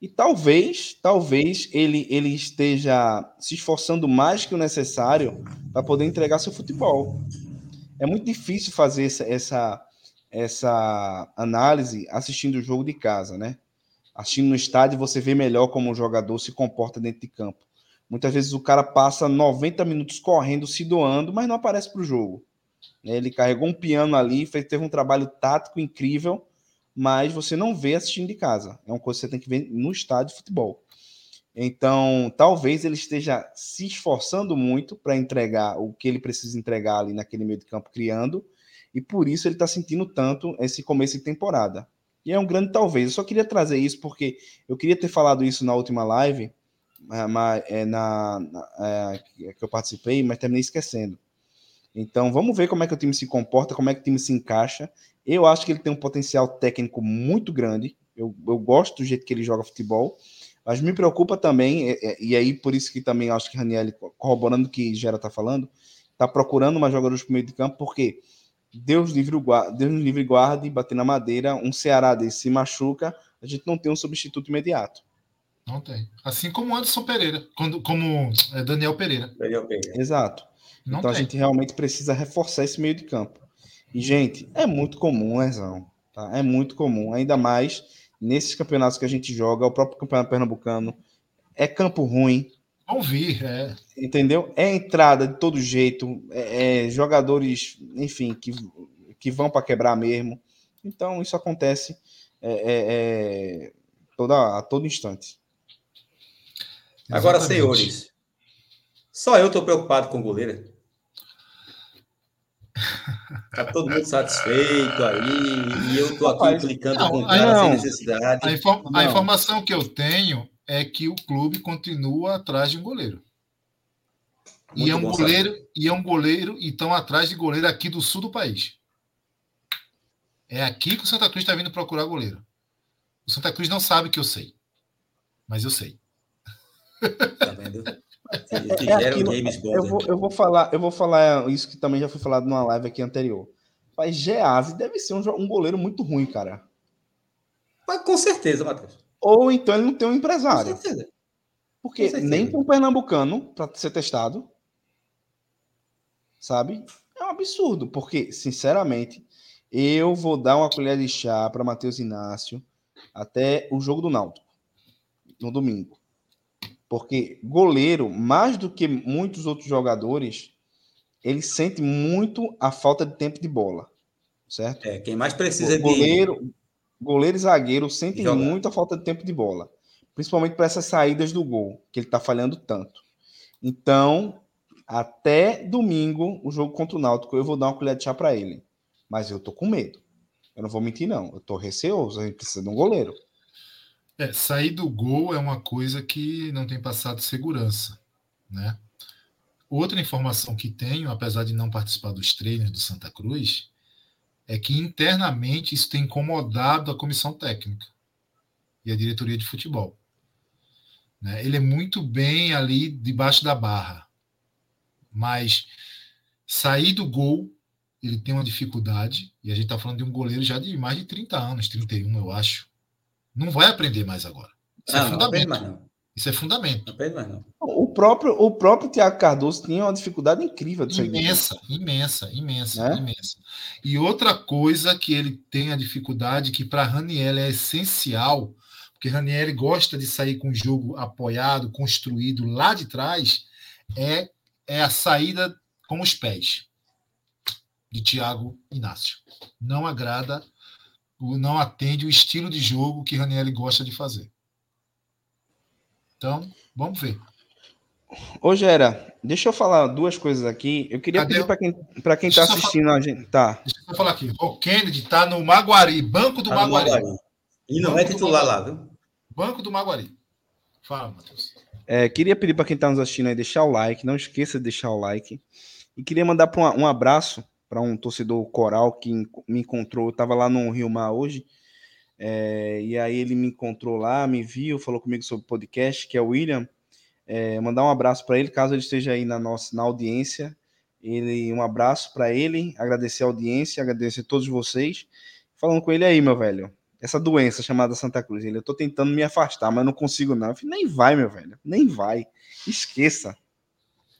E talvez, talvez ele, ele esteja se esforçando mais que o necessário para poder entregar seu futebol. É muito difícil fazer essa, essa, essa análise assistindo o jogo de casa, né? Assistindo no estádio, você vê melhor como o jogador se comporta dentro de campo. Muitas vezes o cara passa 90 minutos correndo, se doando, mas não aparece para o jogo. Ele carregou um piano ali, fez, teve um trabalho tático incrível, mas você não vê assistindo de casa. É uma coisa que você tem que ver no estádio de futebol. Então, talvez ele esteja se esforçando muito para entregar o que ele precisa entregar ali naquele meio de campo, criando, e por isso ele está sentindo tanto esse começo de temporada. E é um grande talvez. Eu só queria trazer isso porque eu queria ter falado isso na última live, mas, é, na, na é, que eu participei, mas terminei esquecendo. Então, vamos ver como é que o time se comporta, como é que o time se encaixa eu acho que ele tem um potencial técnico muito grande. Eu, eu gosto do jeito que ele joga futebol. Mas me preocupa também, e, e aí por isso que também acho que Raniel, corroborando o que Gera está falando, está procurando uma jogadora de meio de campo, porque Deus livre, Deus livre guarde, bater na madeira, um Ceará desse se machuca, a gente não tem um substituto imediato. Não tem. Assim como Anderson Pereira, quando, como é, Daniel Pereira. Daniel Pereira. Exato. Não então tem. a gente realmente precisa reforçar esse meio de campo. E, gente, é muito comum lesão. Tá? É muito comum, ainda mais nesses campeonatos que a gente joga, o próprio campeonato pernambucano. É campo ruim. Vão vir, é. Entendeu? É entrada de todo jeito, é, é jogadores, enfim, que, que vão para quebrar mesmo. Então, isso acontece é, é, é toda, a todo instante. Agora, senhores, só eu estou preocupado com o goleiro. Tá todo mundo satisfeito aí, e eu tô aqui Rapaz, clicando não, com cara sem necessidade. A, inform a, informação que eu tenho é que o clube continua atrás de um goleiro. e é um goleiro, saber. e é um goleiro, e estão atrás de goleiro aqui do sul do país. É aqui que o Santa Cruz está vindo procurar goleiro. O Santa Cruz não sabe que eu sei. Mas eu sei. Tá vendo? É, é aquilo, eu, vou, eu, vou falar, eu vou falar isso que também já foi falado numa live aqui anterior. Mas Gease deve ser um, um goleiro muito ruim, cara. Mas com certeza, Matheus. Ou então ele não tem um empresário. Com certeza. Porque Com certeza. nem para um pernambucano, para ser testado, sabe? É um absurdo. Porque, sinceramente, eu vou dar uma colher de chá para Matheus Inácio até o jogo do Náutico, no domingo. Porque goleiro, mais do que muitos outros jogadores, ele sente muito a falta de tempo de bola, certo? É, quem mais precisa de. goleiro, goleiro e zagueiro sentem Jogar. muito a falta de tempo de bola, principalmente para essas saídas do gol, que ele está falhando tanto. Então, até domingo, o jogo contra o Náutico, eu vou dar uma colher de chá para ele. Mas eu tô com medo. Eu não vou mentir, não. Eu tô receoso. A gente precisa de um goleiro. É, sair do gol é uma coisa que não tem passado segurança, né? Outra informação que tenho, apesar de não participar dos treinos do Santa Cruz, é que internamente isso tem incomodado a comissão técnica e a diretoria de futebol. né? Ele é muito bem ali debaixo da barra, mas sair do gol ele tem uma dificuldade, e a gente está falando de um goleiro já de mais de 30 anos, 31, eu acho. Não vai aprender mais agora. Isso é Ah, aprende fundamento. não. Isso é fundamento. Não aprende mais não. O próprio, o próprio Thiago Cardoso tinha uma dificuldade incrível de sair do gol. Imensa, imensa, imensa, Né? imensa. E outra coisa que ele tem a dificuldade, que para Raniel é essencial, porque Raniel gosta de sair com o jogo apoiado, construído lá de trás, é, é a saída com os pés de Thiago Inácio. Não agrada, não atende o estilo de jogo que Raniel gosta de fazer. Então, vamos ver. Ô, Gera, deixa eu falar duas coisas aqui. Eu queria Cadê pedir para quem, pra quem tá só assistindo a gente. Tá. Deixa eu falar aqui. O Kennedy está no Maguari, banco do Tá Maguari. Maguari. E não é titular lá, viu? Banco do Maguari. Fala, Matheus. É, queria pedir para quem está nos assistindo aí deixar o like, não esqueça de deixar o like. E queria mandar um abraço para um torcedor coral que me encontrou. Eu estava lá no Rio Mar hoje, é, e aí ele me encontrou lá, me viu, falou comigo sobre o podcast, que é o William. É, mandar um abraço para ele, caso ele esteja aí na nossa na audiência. Ele, um abraço para ele, agradecer a audiência, agradecer a todos vocês. Falando com ele aí, meu velho essa doença chamada Santa Cruz. Ele, eu tô tentando me afastar, mas não consigo não. Eu falei, nem vai, meu velho, nem vai. Esqueça.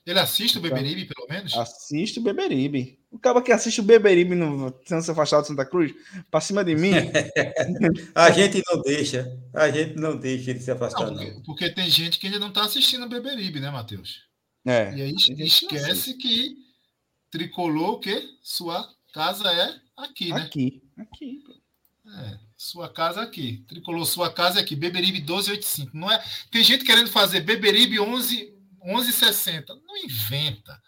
Ele assiste o Então, Beberibe, pelo menos? Assiste o Beberibe. O cara que assiste o Beberibe no tentando se afastar do Santa Cruz, pra cima de mim. A gente não deixa. A gente não deixa ele se afastar, Não, não. porque, porque tem gente que ainda não está assistindo o Beberibe, né, Matheus? É. E aí esquece que tricolor, o quê? Sua casa é aqui, né? Aqui. Aqui. É, sua casa aqui. Tricolor, sua casa é aqui. Beberibe 1285. Não é... Tem gente querendo fazer Beberibe 11, 1160. Não inventa.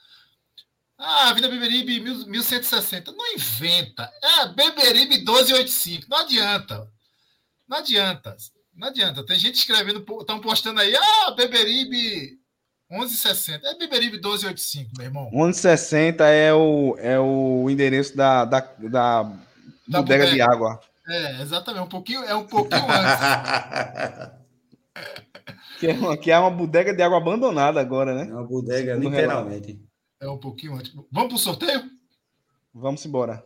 Ah, Avenida Beberibe 1000 1160. Não inventa. É Beberibe 1285. Não adianta. Não adianta. Não adianta. Tem gente escrevendo, estão postando aí, ah, Beberibe 1160. É Beberibe 1285, meu irmão. 1160 é o, é o endereço da, da, da, Da bodega bodega. de água. É, exatamente. Um pouquinho, é um pouquinho antes. Que é, uma, que é uma bodega de água abandonada agora, né? É uma bodega, No literalmente. É um pouquinho antes. Vamos para o sorteio? Vamos embora.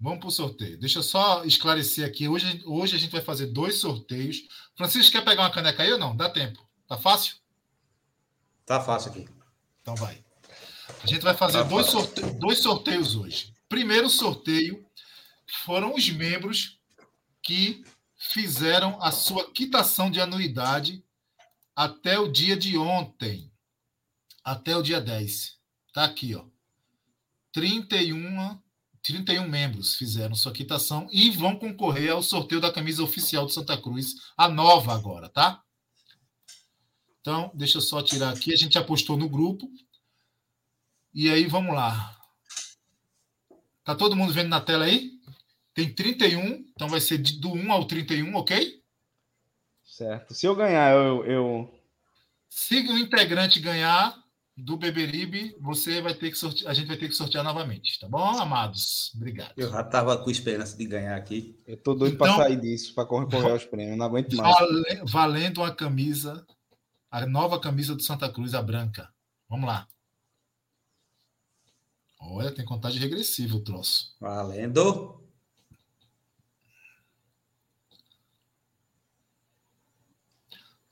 Vamos para o sorteio. Deixa eu só esclarecer aqui. Hoje, hoje a gente vai fazer dois sorteios. Francisco, quer pegar uma caneca aí ou não? Dá tempo. Tá fácil? Tá fácil aqui. Então vai. A gente vai fazer Tá dois, fácil. sorte... dois sorteios hoje. Primeiro sorteio foram os membros que fizeram a sua quitação de anuidade até o dia de ontem. Até o dia 10. Tá aqui, ó. 31, 31 membros fizeram sua quitação e vão concorrer ao sorteio da camisa oficial do Santa Cruz, a nova agora, tá? Então, deixa eu só tirar aqui. A gente apostou no grupo. E aí, vamos lá. Tá todo mundo vendo na tela aí? Tem 31, então vai ser de- do 1 ao 31, ok? Certo. Se eu ganhar, eu, eu, Se o integrante ganhar do Beberibe, você vai ter que sortear, a gente vai ter que sortear novamente, tá bom, amados? Obrigado. Eu já tava com esperança de ganhar aqui. eu tô doido Então- pra sair disso, pra correr, correr aos prêmios. Não aguento mais. Vale- valendo uma camisa, a nova camisa do Santa Cruz, a branca. Vamos lá. Olha, tem contagem regressiva o troço. Valendo.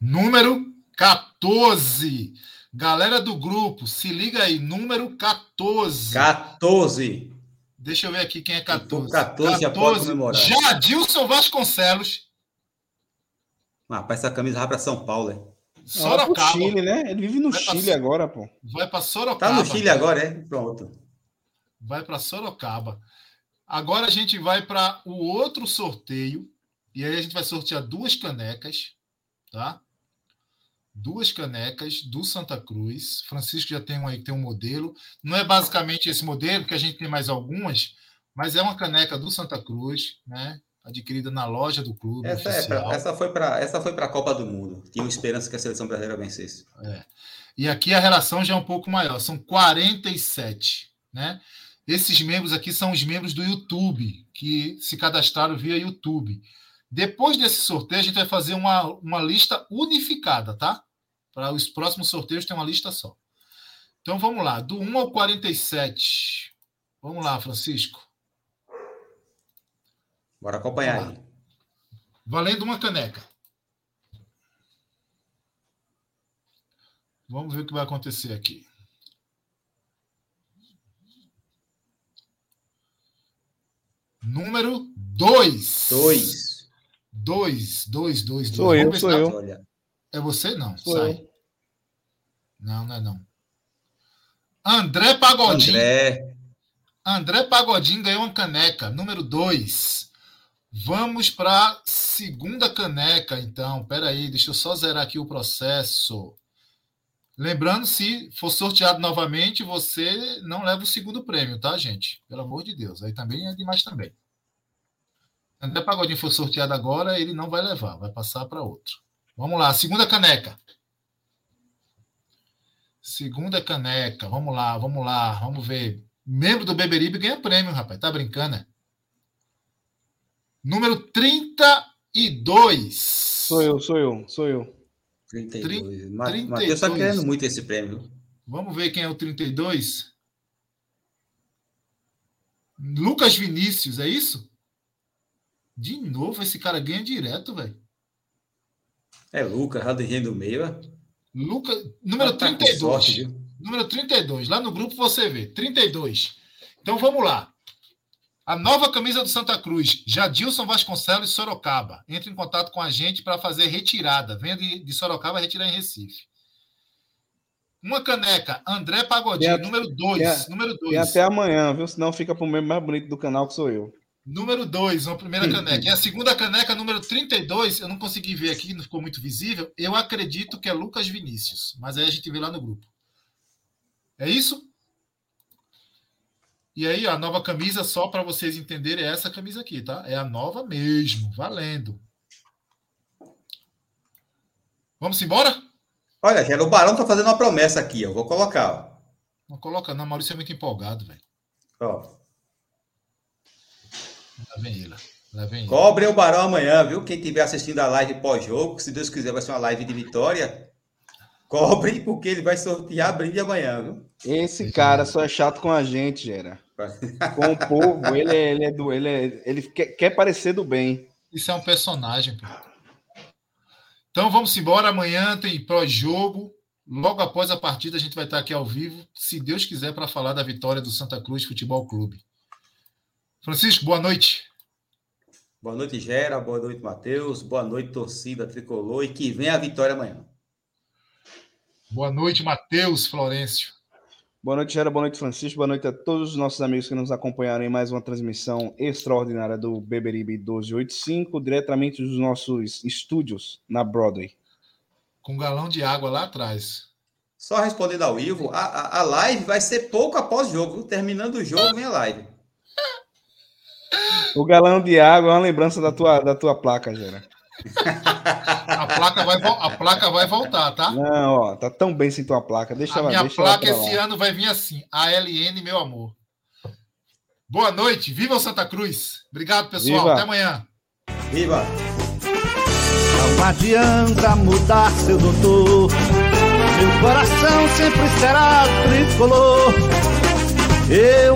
Número 14. Galera do grupo, se liga aí, número 14. 14. Deixa eu ver aqui quem é 14. 14, já pode comemorar. Jadilson Vasconcelos. Rapaz, essa camisa vai para São Paulo, é? Sorocaba. Chile, né? Ele vive no Vai pra- Chile agora, pô. Vai para Sorocaba. Tá no Chile agora, é? Pronto. Vai para Sorocaba. Agora a gente vai para o outro sorteio. E aí a gente vai sortear duas canecas, tá? Duas canecas do Santa Cruz. Francisco já tem um aí, tem um modelo. Não é basicamente esse modelo, porque a gente tem mais algumas, mas é uma caneca do Santa Cruz, né? Adquirida na loja do clube. Essa, é pra, essa foi para essa foi para a Copa do Mundo. Tinha esperança que a seleção brasileira vencesse. E aqui a relação já é um pouco maior, são 47, né? Esses membros aqui são os membros do YouTube, que se cadastraram via YouTube. Depois desse sorteio, a gente vai fazer uma, uma lista unificada, tá? Para os próximos sorteios tem uma lista só. Então vamos lá, do 1 ao 47. Vamos lá, Francisco. Bora acompanhar aí. Valendo uma caneca. Vamos ver o que vai acontecer aqui. Número 2. Dois. 2, 2, 2, 2. Sou eu, sou eu. É você não, Sou sai. eu. Não, não é não. André Pagodinho. André, André Pagodinho ganhou uma caneca, número 2. Vamos para a segunda caneca, então. Pera aí, deixa eu só zerar aqui o processo. Lembrando, se for sorteado novamente, você não leva o segundo prêmio, tá, gente? Pelo amor de Deus. Aí também é demais também. André Pagodinho for sorteado agora, ele não vai levar, vai passar para outro. Vamos lá, segunda caneca. Segunda caneca. Vamos lá, vamos lá, vamos ver. Membro do Beberibe ganha prêmio, rapaz. Tá brincando, né? Número 32. Sou eu, sou eu, sou eu. 32. Ma- 32. Matheus tá querendo muito esse prêmio. Vamos ver quem é o 32. Lucas Vinícius, é isso? De novo, esse cara ganha direto, velho. É Lucas, Radinho do meio. é? Lucas, número Tá com 32. sorte? Número 32. Lá no grupo você vê. 32. Então vamos lá. A nova camisa do Santa Cruz, Jadilson Vasconcelos Sorocaba. Entre em contato com a gente para fazer retirada. Venha de, de Sorocaba retirar em Recife. Uma caneca, André Pagodinho, número 2. tem a- Número Tem 2. até amanhã, viu? Senão fica pro membro mais bonito do canal que sou eu. Número 2, uma primeira caneca. E a segunda caneca, número 32, eu não consegui ver aqui, não ficou muito visível. Eu acredito que é Lucas Vinícius, mas aí a gente vê lá no grupo. É isso? E aí, a nova camisa, só para vocês entenderem, é essa camisa aqui, tá? É a nova mesmo, valendo. Vamos embora? Olha, o Barão tá fazendo uma promessa aqui, ó. Vou colocar, ó. Não coloca, não. Maurício é muito empolgado, velho. ó. Lá vem ele. Lá vem ele. Cobre o Barão amanhã, viu? Quem estiver assistindo a live pós-jogo, se Deus quiser, vai ser uma live de vitória. Cobre, porque ele vai sortear brinde amanhã, viu? Esse cara só é chato com a gente, Gera. Com o povo, ele é, ele é do. Ele, é, ele quer, quer parecer do bem. Isso é um personagem. Pô. Então vamos embora. Amanhã tem pós-jogo. Logo após a partida, a gente vai estar aqui ao vivo, se Deus quiser, para falar da vitória do Santa Cruz Futebol Clube. Francisco, boa noite. Boa noite, Gera. Boa noite, Matheus. Boa noite, torcida tricolor. E que venha a vitória amanhã. Boa noite, Matheus Florencio. Boa noite, Gera. Boa noite, Francisco. Boa noite a todos os nossos amigos que nos acompanharam em mais uma transmissão extraordinária do Beberibe 1285, diretamente dos nossos estúdios na Broadway. Com um galão de água lá atrás. Só respondendo ao Ivo, a, a, a live vai ser pouco após o jogo. Terminando o jogo, vem a live. O galão de água é uma lembrança da tua, da tua placa, Gera. A placa vai, a placa vai voltar, tá? Não, ó, tá tão bem sem tua placa. Deixa A ela, minha deixa ela placa pra esse lá. ano vai vir assim: ALN, meu amor. Boa noite, viva o Santa Cruz. Obrigado, pessoal. Viva. Até amanhã. Viva! Não adianta mudar, seu doutor. Meu coração sempre será tricolor. Eu